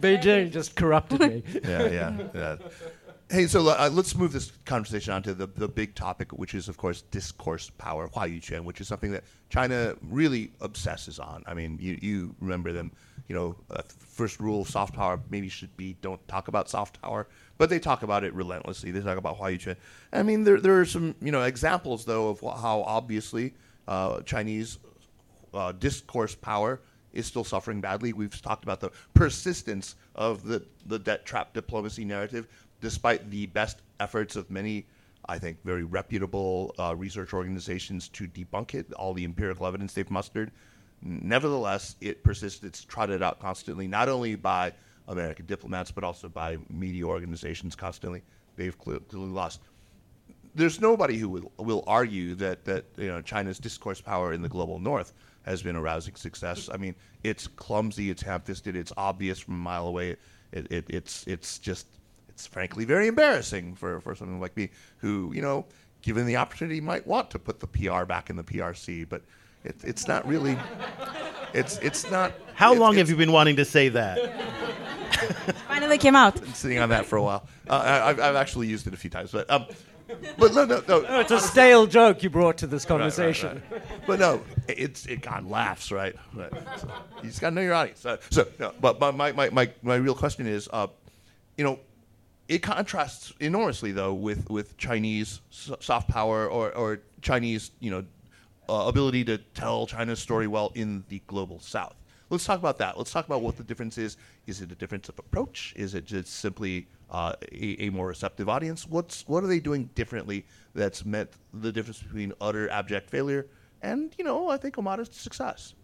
Beijing just corrupted me. yeah, yeah, yeah. Hey, so uh, let's move this conversation on to the, the big topic, which is, of course, discourse power, Huayuquan, which is something that China really obsesses on. I mean, you, you remember them, you know, uh, first rule of soft power maybe should be don't talk about soft power, but they talk about it relentlessly. They talk about Huayuquan. I mean, there, there are some, you know, examples, though, of how obviously uh, Chinese uh, discourse power is still suffering badly. We've talked about the persistence of the, the debt trap diplomacy narrative, despite the best efforts of many, I think, very reputable uh, research organizations to debunk it, all the empirical evidence they've mustered. Nevertheless, it persists. It's trotted out constantly, not only by American diplomats, but also by media organizations constantly. They've clearly lost there's nobody who will, will argue that, that you know China's discourse power in the global north has been a rousing success. I mean, it's clumsy, it's ham-fisted, it's obvious from a mile away. It, it, it's it's just it's frankly very embarrassing for, for someone like me who you know given the opportunity, might want to put the PR back in the PRC, but it, it's not really. It's it's not. How it's- long it's have you been wanting to say that? Finally came out. been sitting on that for a while? Uh, I, I've, I've actually used it a few times, but um, but no, no, no. It's a stale joke you brought to this Right, right, conversation. right. But no, it's it got laughs, right? right. So you just gotta know your audience. So, so no, but my, my, my, my, my real question is, uh, you know, it contrasts enormously though with with Chinese soft power or or Chinese, you know, uh, ability to tell China's story well in the global South. Let's talk about that. Let's talk about what the difference is. Is it a difference of approach? Is it just simply uh, a, a more receptive audience? What's what are they doing differently that's meant the difference between utter abject failure and you know I think a modest success?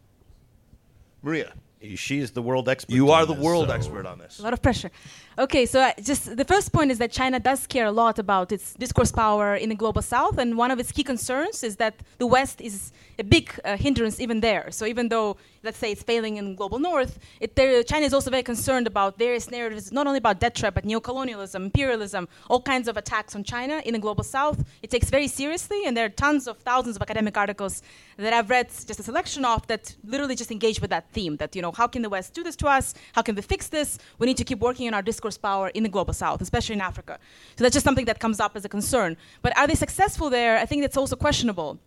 Maria, She is the world expert. you are the this, world so- expert on this. A lot of pressure. Okay, so uh, just the first point is that China does care a lot about its discourse power in the global south, and one of its key concerns is that the West is a big uh, hindrance even there. So even though, let's say, it's failing in global north, it, there, China is also very concerned about various narratives, not only about debt trap, but neocolonialism, imperialism, all kinds of attacks on China in the global south. It takes very seriously, and there are tons of thousands of academic articles that I've read, just a selection of, that literally just engage with that theme. That you know, how can the West do this to us? How can we fix this? We need to keep working on our discourse power in the global south, especially in Africa. So that's just something that comes up as a concern. But are they successful there? I think that's also questionable.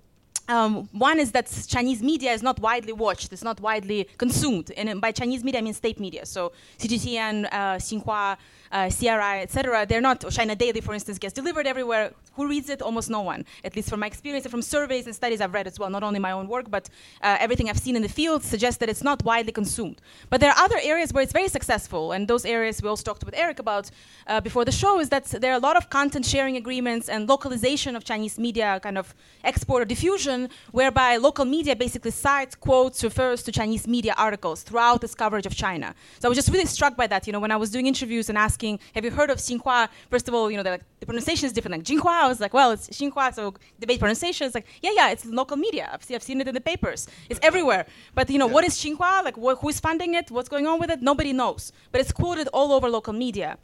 Um, one is that Chinese media is not widely watched, it's not widely consumed. And by Chinese media, I mean state media. So CGTN, uh, Xinhua, uh, CRI, etc. They're not, China Daily, for instance, gets delivered everywhere. Who reads it? Almost no one. At least from my experience and from surveys and studies I've read as well, not only my own work, but uh, everything I've seen in the field suggests that it's not widely consumed. But there are other areas where it's very successful, and those areas we also talked with Eric about uh, before the show is that there are a lot of content sharing agreements and localization of Chinese media kind of export or diffusion, whereby local media basically cites, quotes, refers to Chinese media articles throughout its coverage of China. So I was just really struck by that. You know, when I was doing interviews and asking, "Have you heard of Xinhua?" First of all, you know, like, the pronunciation is different. Like Jinhua, I was like, "Well, it's Xinhua." So debate pronunciation. It's like, yeah, yeah, it's local media. I've, see, I've seen it in the papers. It's everywhere. But you know, what is Xinhua? Like, wh- who is funding it? What's going on with it? Nobody knows. But it's quoted all over local media.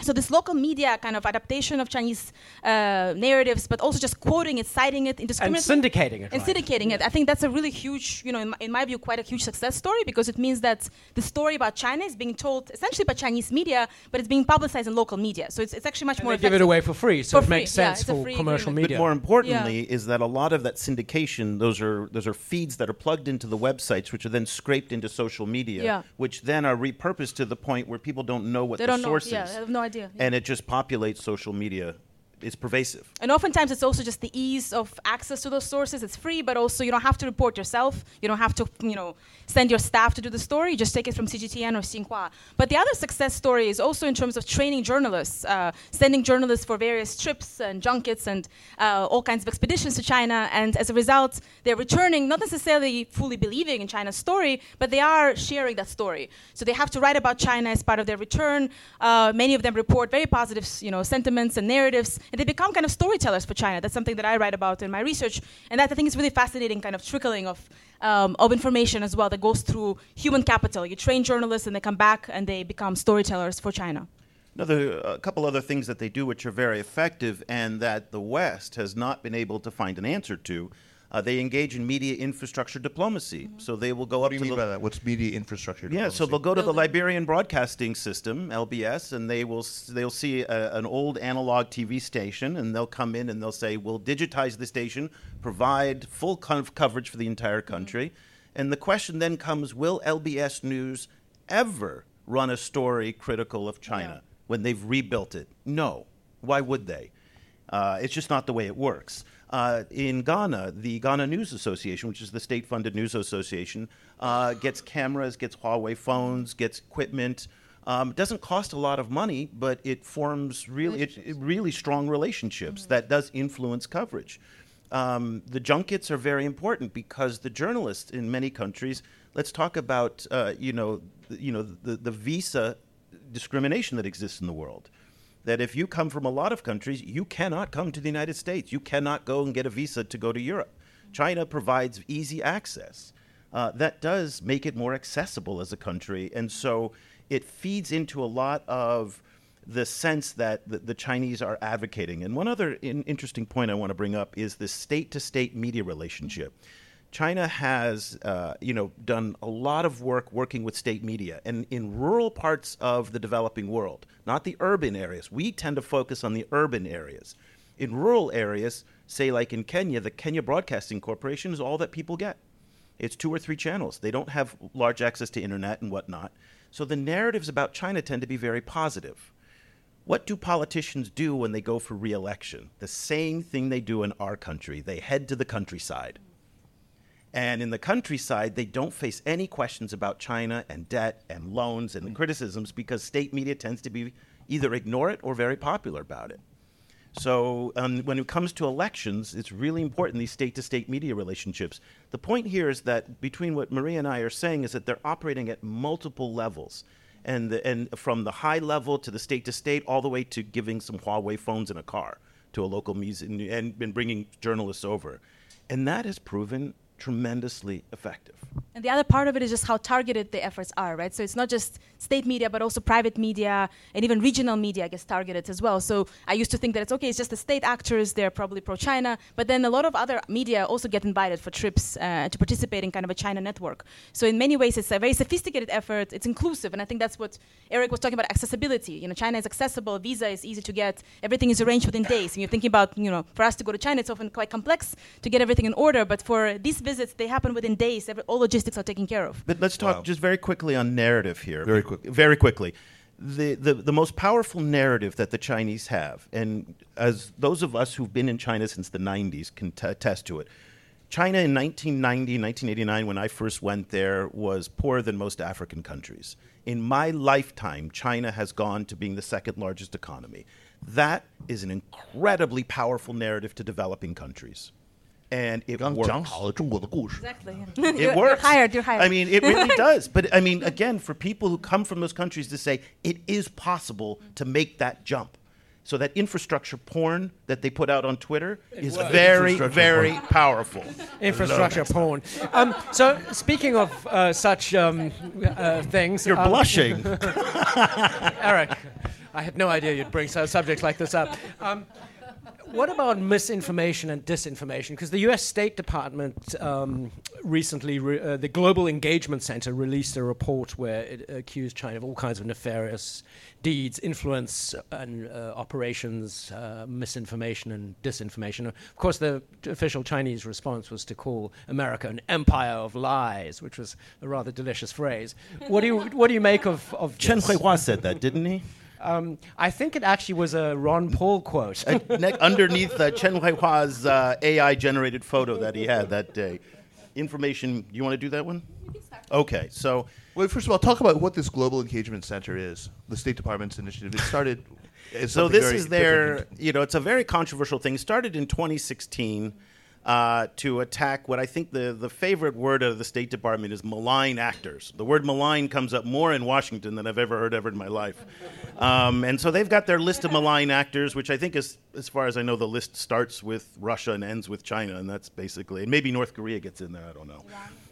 So this local media kind of adaptation of Chinese uh, narratives, but also just quoting it, citing it And syndicating it. And right. syndicating it. I think that's a really huge, you know, in my, in my view, quite a huge success story because it means that the story about China is being told essentially by Chinese media, but it's being publicized in local media. So it's, it's actually much And more they give it away for free, so For it makes free, yeah, sense it's a for commercial agreement. media. But more importantly, is that a lot of that syndication, those are those are feeds that are plugged into the websites, which are then scraped into social media, Yeah. which then are repurposed to the point where people don't know what They the don't know. source Yeah, is, they have no idea. And it just populates social media. It's pervasive. And oftentimes it's also just the ease of access to those sources. It's free, but also you don't have to report yourself. You don't have to, you know, send your staff to do the story. You just take it from CGTN or Xinhua. But the other success story is also in terms of training journalists, uh, sending journalists for various trips and junkets and uh, all kinds of expeditions to China. And as a result, they're returning, not necessarily fully believing in China's story, but they are sharing that story. So they have to write about China as part of their return. Uh, many of them report very positive, you know, sentiments and narratives, and they become kind of storytellers for China. That's something that I write about in my research, and that I think is really fascinating, kind of trickling of um, of information as well that goes through human capital. You train journalists, and they come back and they become storytellers for China. Another, a couple other things that they do which are very effective and that the West has not been able to find an answer to. Uh, they engage in media infrastructure diplomacy. So they will go What up do you to mean the, by that? What's media infrastructure? Diplomacy? Yeah, so they'll go to the Liberian Broadcasting System (LBS) and they will they'll see a, an old analog TV station and they'll come in and they'll say, "We'll digitize the station, provide full co- coverage for the entire country." And the question then comes, will LBS News ever run a story critical of China when they've rebuilt it? No. Why would they? Uh, it's just not the way it works. Uh, in Ghana, the Ghana News Association, which is the state funded news association, uh, gets cameras, gets Huawei phones, gets equipment. Um, it doesn't cost a lot of money, but it forms really, it, it really strong relationships that does influence coverage. Um, the junkets are very important because the journalists in many countries. Let's talk about uh, you know the, you know the, the visa discrimination that exists in the world that if you come from a lot of countries, you cannot come to the United States. You cannot go and get a visa to go to Europe. China provides easy access. Uh, that does make it more accessible as a country. And so it feeds into a lot of the sense that the, the Chinese are advocating. And one other in, interesting point I want to bring up is the state-to-state media relationship. China has, uh, you know, done a lot of work working with state media, and in rural parts of the developing world, not the urban areas. We tend to focus on the urban areas. In rural areas, say like in Kenya, the Kenya Broadcasting Corporation is all that people get. It's two or three channels. They don't have large access to internet and whatnot. So the narratives about China tend to be very positive. What do politicians do when they go for reelection? The same thing they do in our country. They head to the countryside. And in the countryside, they don't face any questions about China and debt and loans and the criticisms because state media tends to be either ignore it or very popular about it. So um, when it comes to elections, it's really important these state-to-state media relationships. The point here is that between what Maria and I are saying is that they're operating at multiple levels, and the, and from the high level to the state-to-state, all the way to giving some Huawei phones in a car to a local museum and, and bringing journalists over, and that has proven tremendously effective. And the other part of it is just how targeted the efforts are, right? So it's not just state media, but also private media and even regional media gets targeted as well. So I used to think that it's okay, it's just the state actors, they're probably pro China, but then a lot of other media also get invited for trips uh, to participate in kind of a China network. So in many ways, it's a very sophisticated effort, it's inclusive, and I think that's what Eric was talking about accessibility. You know, China is accessible, visa is easy to get, everything is arranged within days. And you're thinking about, you know, for us to go to China, it's often quite complex to get everything in order, but for these visits, they happen within days. Every, all logistics are taken care of. But let's talk Wow. just very quickly on narrative here. Very quickly. Very quickly. The, the, the most powerful narrative that the Chinese have, and as those of us who've been in China since the 90s can t- attest to it, China in 1990, 1989, when I first went there, was poorer than most African countries. In my lifetime, China has gone to being the second largest economy. That is an incredibly powerful narrative to developing countries and it works. Exactly. it works. Higher. I mean, it really does. But I mean, again, for people who come from those countries to say it is possible to make that jump. So that infrastructure porn that they put out on Twitter is very, very porn. powerful. infrastructure porn. Um, so speaking of uh, such um, uh, things, you're um, blushing, Eric. I had no idea you'd bring a subject like this up. Um, what about misinformation and disinformation? Because the U.S. State Department um, recently, re- uh, the Global Engagement Center released a report where it accused China of all kinds of nefarious deeds, influence and uh, operations, uh, misinformation and disinformation. Of course, the official Chinese response was to call America an empire of lies, which was a rather delicious phrase. What do you what do you make of of Chen? Huihua said that, didn't he? Um, I think it actually was a Ron Paul quote. Uh, ne- underneath uh, Chen Huihua's uh, AI generated photo that he had that day. Information, you want to do that one? Okay, so Well, first of all, talk about what this Global Engagement Center is, the State Department's initiative. It started. So this is their, different. you know, it's a very controversial thing. It started in 2016 uh, to attack what I think the, the favorite word of the State Department is malign actors. The word malign comes up more in Washington than I've ever heard ever in my life. Um, and so they've got their list of malign actors, which I think is, as far as I know, the list starts with Russia and ends with China, and that's basically, and maybe North Korea gets in there, I don't know.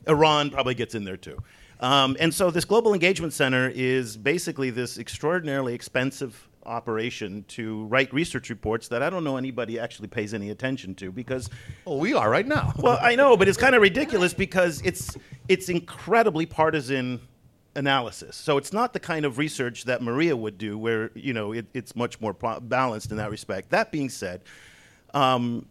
Iran probably gets in there too. Um, and so this Global Engagement Center is basically this extraordinarily expensive operation to write research reports that I don't know anybody actually pays any attention to because Oh, we are right now. well I know but it's kind of ridiculous because it's it's incredibly partisan analysis so it's not the kind of research that Maria would do where you know it, it's much more pro- balanced in that respect that being said um,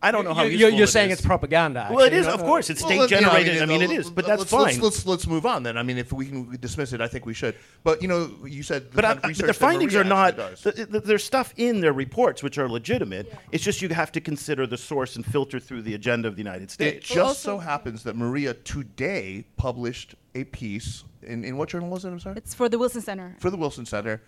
I don't know how you. You're you're saying is. it's propaganda. well it actually, is you of course it's Well, state let- you know, generated I mean, it is but that's let's, fine Let's, let's let's move on then. I mean, if we can dismiss it, I think we should. But you know, you said the But, I, kind of but research the findings Maria are not. actually does. th- th- there's stuff in their reports which are legitimate. It's just you have to consider the source and filter through the agenda of the United States. It States. just so happens that Maria today published a piece in, in what journal was it? I'm sorry. it's for the Wilson Center. for the Wilson Center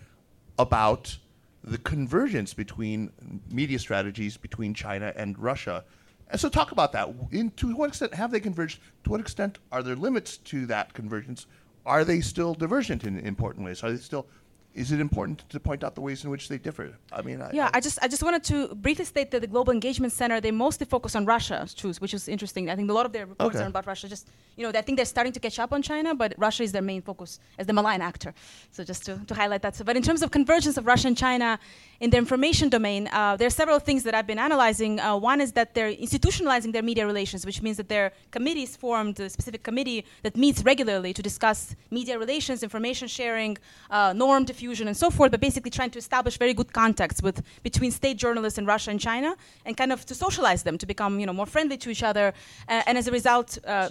about the convergence between media strategies between China and Russia. And so, talk about that. In, to what extent have they converged? To what extent are there limits to that convergence? Are they still divergent in important ways? Are they still is it important to point out the ways in which they differ? I mean, I, Yeah, I just I just wanted to briefly state that the Global Engagement Center they mostly focus on Russia, truth, which is interesting. I think a lot of their reports Okay. are about Russia. Just you know, I think they're starting to catch up on China, but Russia is their main focus as the malign actor. So just to, to highlight that. So, but in terms of convergence of Russia and China in the information domain, uh, there are several things that I've been analyzing. Uh, one is that they're institutionalizing their media relations, which means that their committees formed a specific committee that meets regularly to discuss media relations, information sharing, uh, norm diffusion, and so forth. But basically, trying to establish very good contacts with between state journalists in Russia and China, and kind of to socialize them to become you know more friendly to each other. Uh, and as a result. Uh,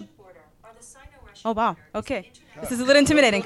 Oh wow. Okay. This is a little intimidating.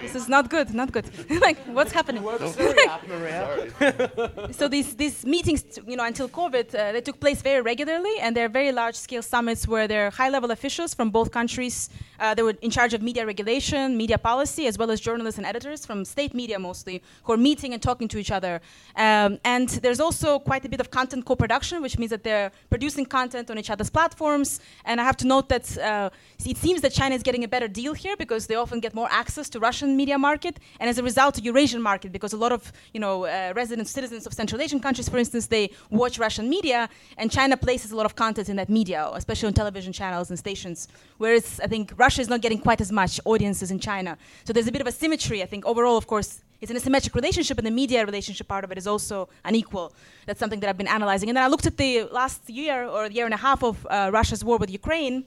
This is not good. Not good. like, what's happening? so these these meetings, you know, until COVID, uh, they took place very regularly, and they're very large-scale summits where there are high-level officials from both countries. Uh, they were in charge of media regulation, media policy, as well as journalists and editors from state media mostly, who are meeting and talking to each other. Um, and there's also quite a bit of content co-production, which means that they're producing content on each other's platforms. And I have to note that uh, it seems that China is getting a better deal here because they often get more access to Russian media market, and as a result, to Eurasian market because a lot of you know uh, resident citizens of Central Asian countries, for instance, they watch Russian media, and China places a lot of content in that media, especially on television channels and stations. Whereas I think Russia is not getting quite as much audiences in China. So there's a bit of a symmetry. I think overall, of course, it's an asymmetric relationship, and the media relationship part of it is also unequal. That's something that I've been analyzing. And then I looked at the last year or year and a half of uh, Russia's war with Ukraine.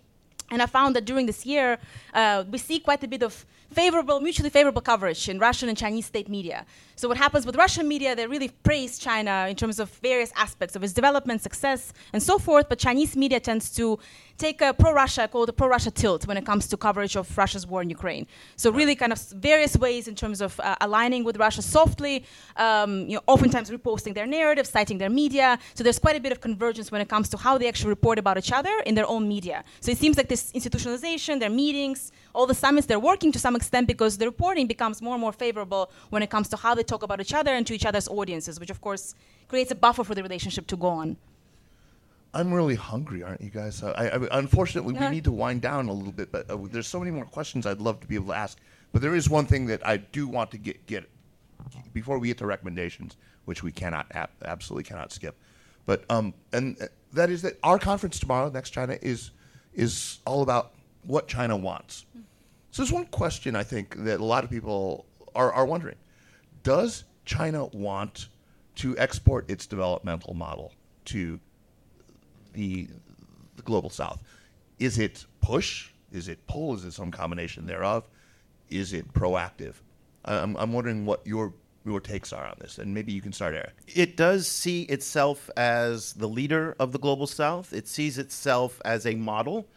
And I found that during this year, uh, we see quite a bit of favorable, mutually favorable coverage in Russian and Chinese state media. So what happens with Russian media, they really praise China in terms of various aspects of its development, success, and so forth. But Chinese media tends to take a pro-Russia, called a pro-Russia tilt when it comes to coverage of Russia's war in Ukraine. So really kind of various ways in terms of uh, aligning with Russia softly, um, you know, oftentimes reposting their narrative, citing their media. So there's quite a bit of convergence when it comes to how they actually report about each other in their own media. So it seems like this institutionalization, their meetings, all the summits, they're working to some extent because the reporting becomes more and more favorable when it comes to how they talk about each other and to each other's audiences, which of course creates a buffer for the relationship to go on. I'm really hungry, aren't you guys? I, I, unfortunately, Yeah. we need to wind down a little bit, but uh, there's so many more questions I'd love to be able to ask. But there is one thing that I do want to get get before we get to recommendations, which we cannot ab- absolutely cannot skip. But um, and uh, that is that our conference tomorrow, NEXTChina, is is all about what China wants. So there's one question I think that a lot of people are, are wondering: Does China want to export its developmental model to the, the global south? Is it push? Is it pull? Is it some combination thereof? Is it proactive? I'm, I'm wondering what your your takes are on this, and maybe you can start, Eric. It does see itself as the leader of the global south. It sees itself as a model.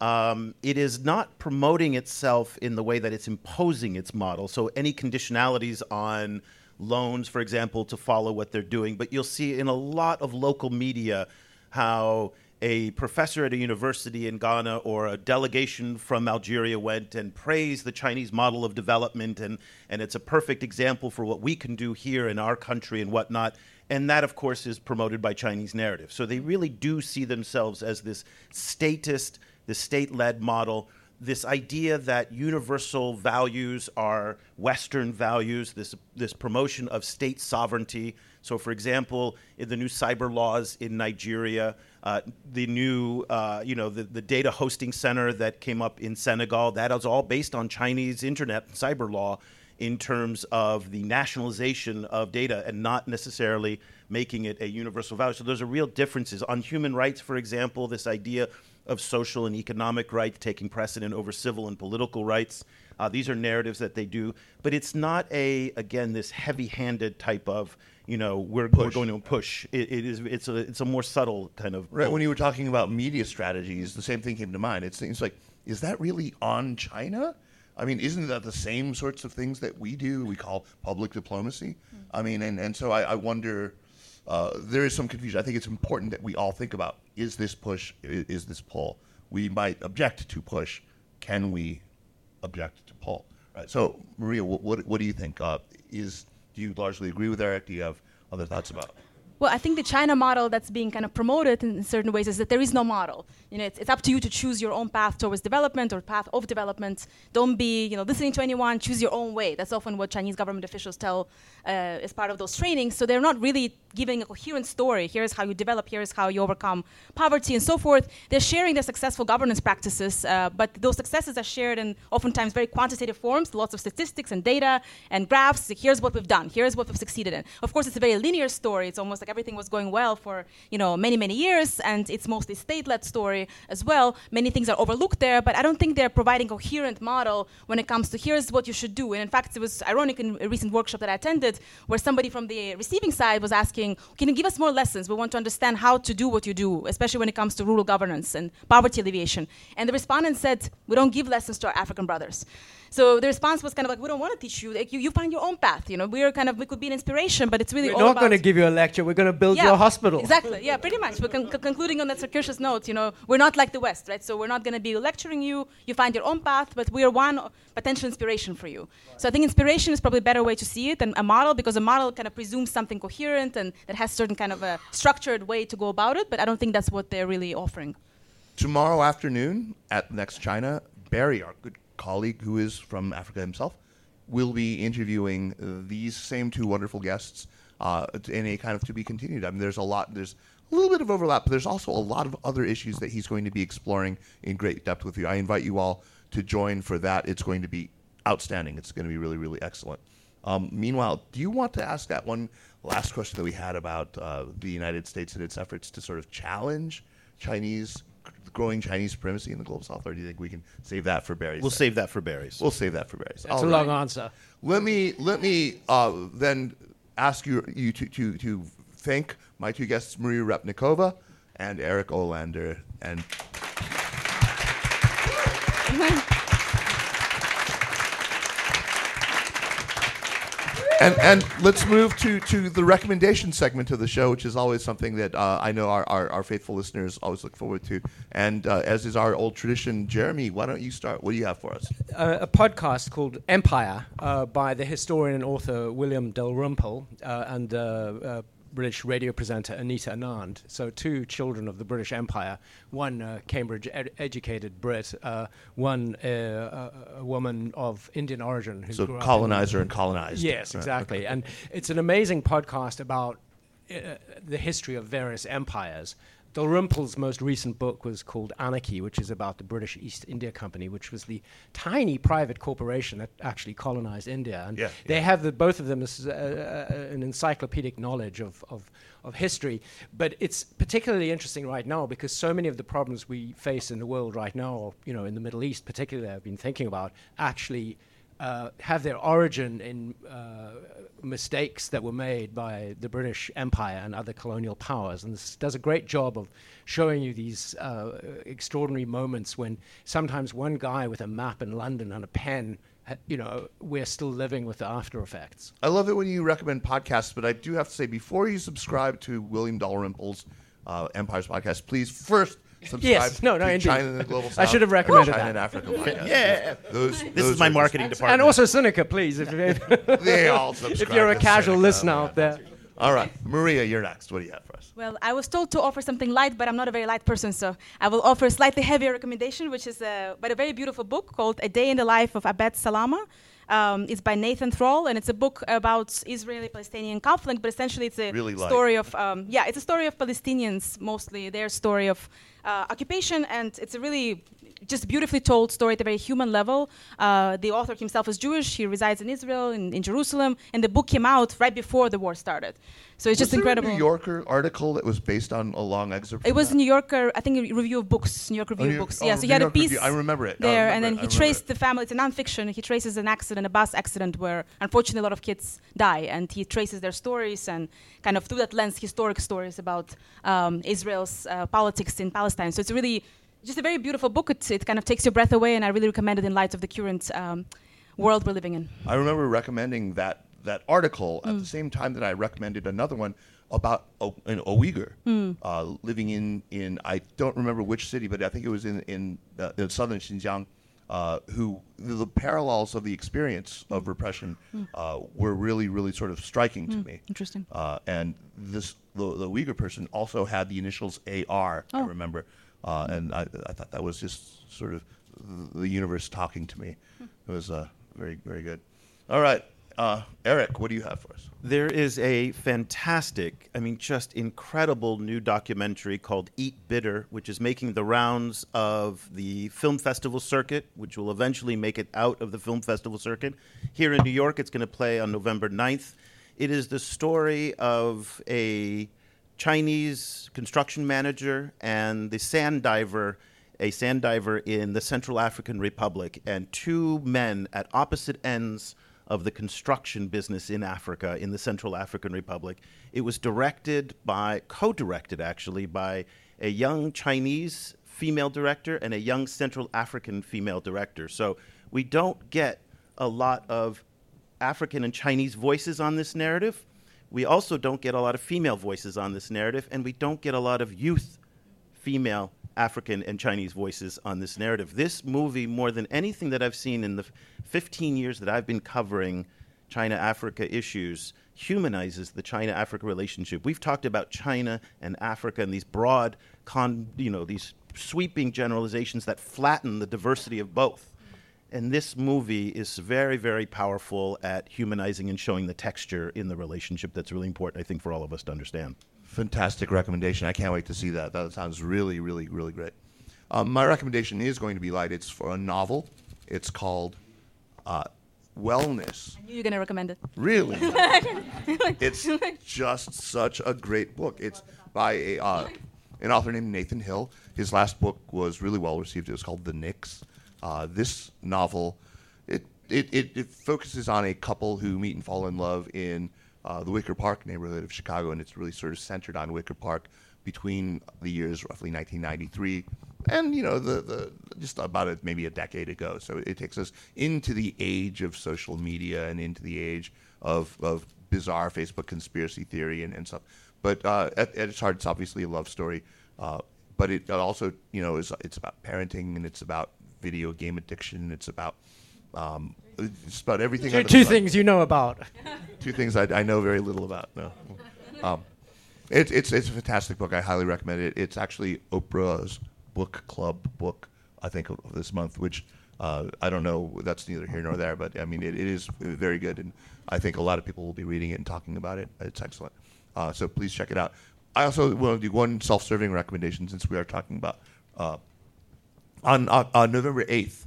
Um, it is not promoting itself in the way that it's imposing its model. So, any conditionalities on loans, for example, to follow what they're doing. But you'll see in a lot of local media how a professor at a university in Ghana or a delegation from Algeria went and praised the Chinese model of development, and, and it's a perfect example for what we can do here in our country and whatnot. And that, of course, is promoted by Chinese narrative. So they really do see themselves as this statist, the state led model this idea that universal values are Western values, this, this promotion of state sovereignty. So, for example, in the new cyber laws in Nigeria, uh, the new, uh, you know, the, the data hosting center that came up in Senegal, that is all based on Chinese internet cyber law in terms of the nationalization of data and not necessarily making it a universal value. So, those are real differences. On human rights, for example, this idea of social and economic rights taking precedent over civil and political rights. Uh, these are narratives that they do, but it's not a again this heavy-handed type of you know we're, we're going to push. It, it is it's a it's a more subtle kind of Right. When you were talking about media strategies, the same thing came to mind. It seems like, is that really on China? I mean, isn't that the same sorts of things that we do? We call public diplomacy. I mean, and, and so I, I wonder. Uh, there is some confusion. I think it's important that we all think about: is this push? Is this pull? We might object to push. Can we object to pull? Right. So, Maria, what what, what do you think? Uh, is do you largely agree with Eric? Do you have other thoughts about? Well, I think the China model that's being kind of promoted in certain ways is that there is no model. You know, it's, it's up to you to choose your own path towards development or path of development. Don't be, you know, listening to anyone. Choose your own way. That's often what Chinese government officials tell uh, as part of those trainings. So they're not really giving a coherent story. Here's how you develop. Here's how you overcome poverty and so forth. They're sharing their successful governance practices, uh, but those successes are shared in oftentimes very quantitative forms, lots of statistics and data and graphs. Here's what we've done. Here's what we've succeeded in. Of course, it's a very linear story. It's almost like everything was going well for you know many many years, and it's mostly state-led story as well. Many things are overlooked there, but I don't think they're providing coherent model when it comes to here's what you should do. And in fact, it was ironic in a recent workshop that I attended where somebody from the receiving side was asking, "Can you give us more lessons? We want to understand how to do what you do, especially when it comes to rural governance and poverty alleviation." And the respondent said, "We don't give lessons to our African brothers." So the response was kind of like, we don't want to teach you. Like, you, you find your own path. You know, we're kind of we could be an inspiration, but it's really We're all not going to give you a lecture. We're going to build your hospital. Exactly. Yeah, pretty much. We're con- con- concluding on that circuitous note. You know, we're not like the West, right? So we're not going to be lecturing you. You find your own path, but we're one potential inspiration for you. So I think inspiration is probably a better way to see it than a model, because a model kind of presumes something coherent and that has certain kind of a structured way to go about it. But I don't think that's what they're really offering. Tomorrow afternoon at NEXTChina, Barry, our good colleague who is from Africa himself, will be interviewing these same two wonderful guests uh, in a kind of to be continued. I mean, there's a lot, there's a little bit of overlap, but there's also a lot of other issues that he's going to be exploring in great depth with you. I invite you all to join for that. It's going to be outstanding. It's going to be really, really excellent. Um, meanwhile, do you want to ask that one last question that we had about uh, the United States and its efforts to sort of challenge Chinese growing Chinese supremacy in the global south, or do you think we can save that for Barry's? We'll sake? save that for Barry's. We'll save that for Barry's. That's All a right. long answer. Let me let me uh, then ask you you to, to to thank my two guests, Maria Repnikova and Eric Olander, and And, and let's move to, to the recommendation segment of the show, which is always something that uh, I know our, our, our faithful listeners always look forward to. And uh, as is our old tradition, Jeremy, why don't you start? What do you have for us? uh, a podcast called Empire uh, by the historian and author William Dalrymple uh, and uh, British radio presenter Anita Anand. So, two children of the British Empire one uh, Cambridge ed- educated Brit, uh, one uh, a, a woman of Indian origin who So grew up in- colonizer and colonized. Yes, Right, exactly. okay. And it's an amazing podcast about uh, the history of various empires. Dalrymple's most recent book was called Anarchy, which is about the British East India Company, which was the tiny private corporation that actually colonized India. And Yeah, they yeah. have the, both of them as, uh, uh, an encyclopedic knowledge of, of, of history. But it's particularly interesting right now because so many of the problems we face in the world right now, or, you know, in the Middle East particularly, I've been thinking about, actually uh, have their origin in uh, mistakes that were made by the British Empire and other colonial powers. And this does a great job of showing you these uh, extraordinary moments when sometimes one guy with a map in London and a pen, you know, we're still living with the after effects. I love it when you recommend podcasts, but I do have to say before you subscribe to William Dalrymple's uh, Empire's podcast, please first subscribe Yes, no, no, to indeed. China and the Global I should have recommended China that. and Africa podcast. Yeah. Those, This those is my marketing department. And also Sinica, please, if, if, They all subscribe if you're a casual Sinica. listener out there. All right, Maria, you're next. What do you have for us? Well, I was told to offer something light, but I'm not a very light person, so I will offer a slightly heavier recommendation, which is a, but a very beautiful book called A Day in the Life of Abed Salama. Um, it's by Nathan Thrall, and it's a book about Israeli-Palestinian conflict, but essentially it's a Really story of, um, yeah, it's a story of Palestinians, mostly their story of uh, occupation, and it's a really just beautifully told story at a very human level. Uh, the author himself is Jewish. He resides in Israel, in, in Jerusalem, and the book came out right before the war started. So it's Was just incredible. A New Yorker article that was based on a long excerpt. It was that? New Yorker, I think, a review of books, New York Review New of Books. oh, yeah, so New he had York a piece Review. I remember it. There, remember and then it. He traced it. the family. It's a nonfiction. He traces an accident, a bus accident, where unfortunately a lot of kids die, and he traces their stories and kind of through that lens, historic stories about um, Israel's uh, politics in Palestine. So it's really just a very beautiful book. It, it kind of takes your breath away, and I really recommend it in light of the current um, world we're living in. I remember recommending that that article Mm. at the same time that I recommended another one about a, an, Uyghur Mm. uh, living in, in I don't remember which city, but I think it was in in, uh, in southern Xinjiang, uh, who the, the parallels of the experience of repression uh, were really, really sort of striking to me. Interesting. Uh, and this the, the Uyghur person also had the initials AR. I Oh. remember, uh, and I, I thought that was just sort of the universe talking to me. It was uh, very, very good. All right, uh, Eric, what do you have for us? There is a fantastic, I mean, just incredible new documentary called Eat Bitter, which is making the rounds of the film festival circuit, which will eventually make it out of the film festival circuit. Here in New York, it's going to play on November 9th. It is the story of a Chinese construction manager and the sand diver, a sand diver in the Central African Republic, and two men at opposite ends of the construction business in Africa, in the Central African Republic. It was directed by, co directed actually, by a young Chinese female director and a young Central African female director. So we don't get a lot of African and Chinese voices on this narrative. We also don't get a lot of female voices on this narrative, and we don't get a lot of youth female African and Chinese voices on this narrative. This movie, more than anything that I've seen in the 15 years that I've been covering China Africa issues, humanizes the China Africa relationship. We've talked about China and Africa and these broad, con, you know, these sweeping generalizations that flatten the diversity of both. And this movie is very, very powerful at humanizing and showing the texture in the relationship that's really important, I think, for all of us to understand. Fantastic recommendation. I can't wait to see that. That sounds really, really, really great. Um, my recommendation is going to be light. It's for a novel. It's called uh, Wellness. I knew you were going to recommend it. Really? it's just such a great book. It's by a, uh, an author named Nathan Hill. His last book was really well received. It was called The Nix. Uh, this novel, it, it, it, it focuses on a couple who meet and fall in love in uh, the Wicker Park neighborhood of Chicago, and it's really sort of centered on Wicker Park between the years roughly 1993 and you know the, the just about a, maybe a decade ago. So it takes us into the age of social media and into the age of, of bizarre Facebook conspiracy theory and, and stuff. But uh, at, at its heart, it's obviously a love story. Uh, but it also, you know, is it's about parenting and it's about video game addiction. It's about um, it's about everything. Two, two things you know about. Two things I, I know very little about. No. Um, it's it's it's a fantastic book. I highly recommend it. It's actually Oprah's book club book. I think of this month, which uh, I don't know. That's neither here nor there. But I mean, it, it is very good, and I think a lot of people will be reading it and talking about it. It's excellent. Uh, so please check it out. I also want to do one self-serving recommendation since we are talking about uh, on, on, on November 8th,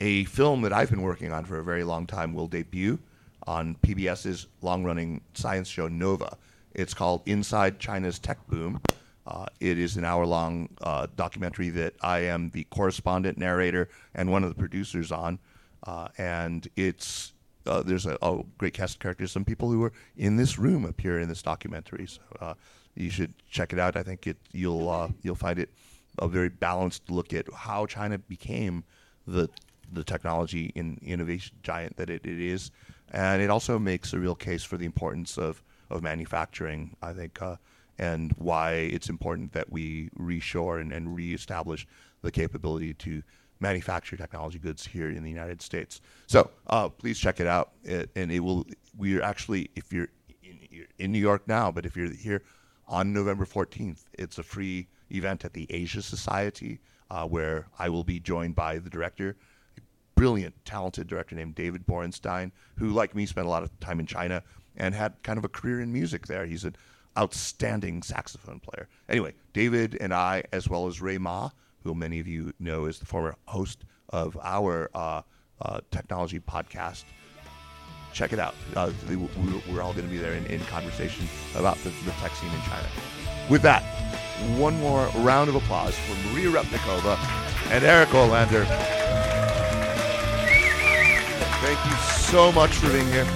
a film that I've been working on for a very long time will debut on PBS's long running science show Nova. It's called Inside China's Tech Boom. Uh, it is an hour long uh, documentary that I am the correspondent, narrator, and one of the producers on. Uh, and it's uh, there's a, a great cast of characters. Some people who are in this room appear in this documentary, so uh, you should check it out. I think it you'll uh, you'll find it a very balanced look at how China became the the technology and innovation giant that it, it is, and it also makes a real case for the importance of of manufacturing. I think. Uh, and why it's important that we reshore and, and reestablish the capability to manufacture technology goods here in the United States. So uh, please check it out, it, and it will. We are actually, if you're in, you're in New York now, but if you're here on November 14th, it's a free event at the Asia Society uh, where I will be joined by the director, a brilliant, talented director named David Borenstein, who, like me, spent a lot of time in China and had kind of a career in music there. He's an outstanding saxophone player. Anyway, David and I, as well as Rui Ma, who many of you know is the former host of our uh, uh, technology podcast. Check it out. Uh, we- we're, we're all going to be there in, in conversation about the, the tech scene in China. With that, one more round of applause for Maria Repnikova and Eric Olander. Thank you so much for being here.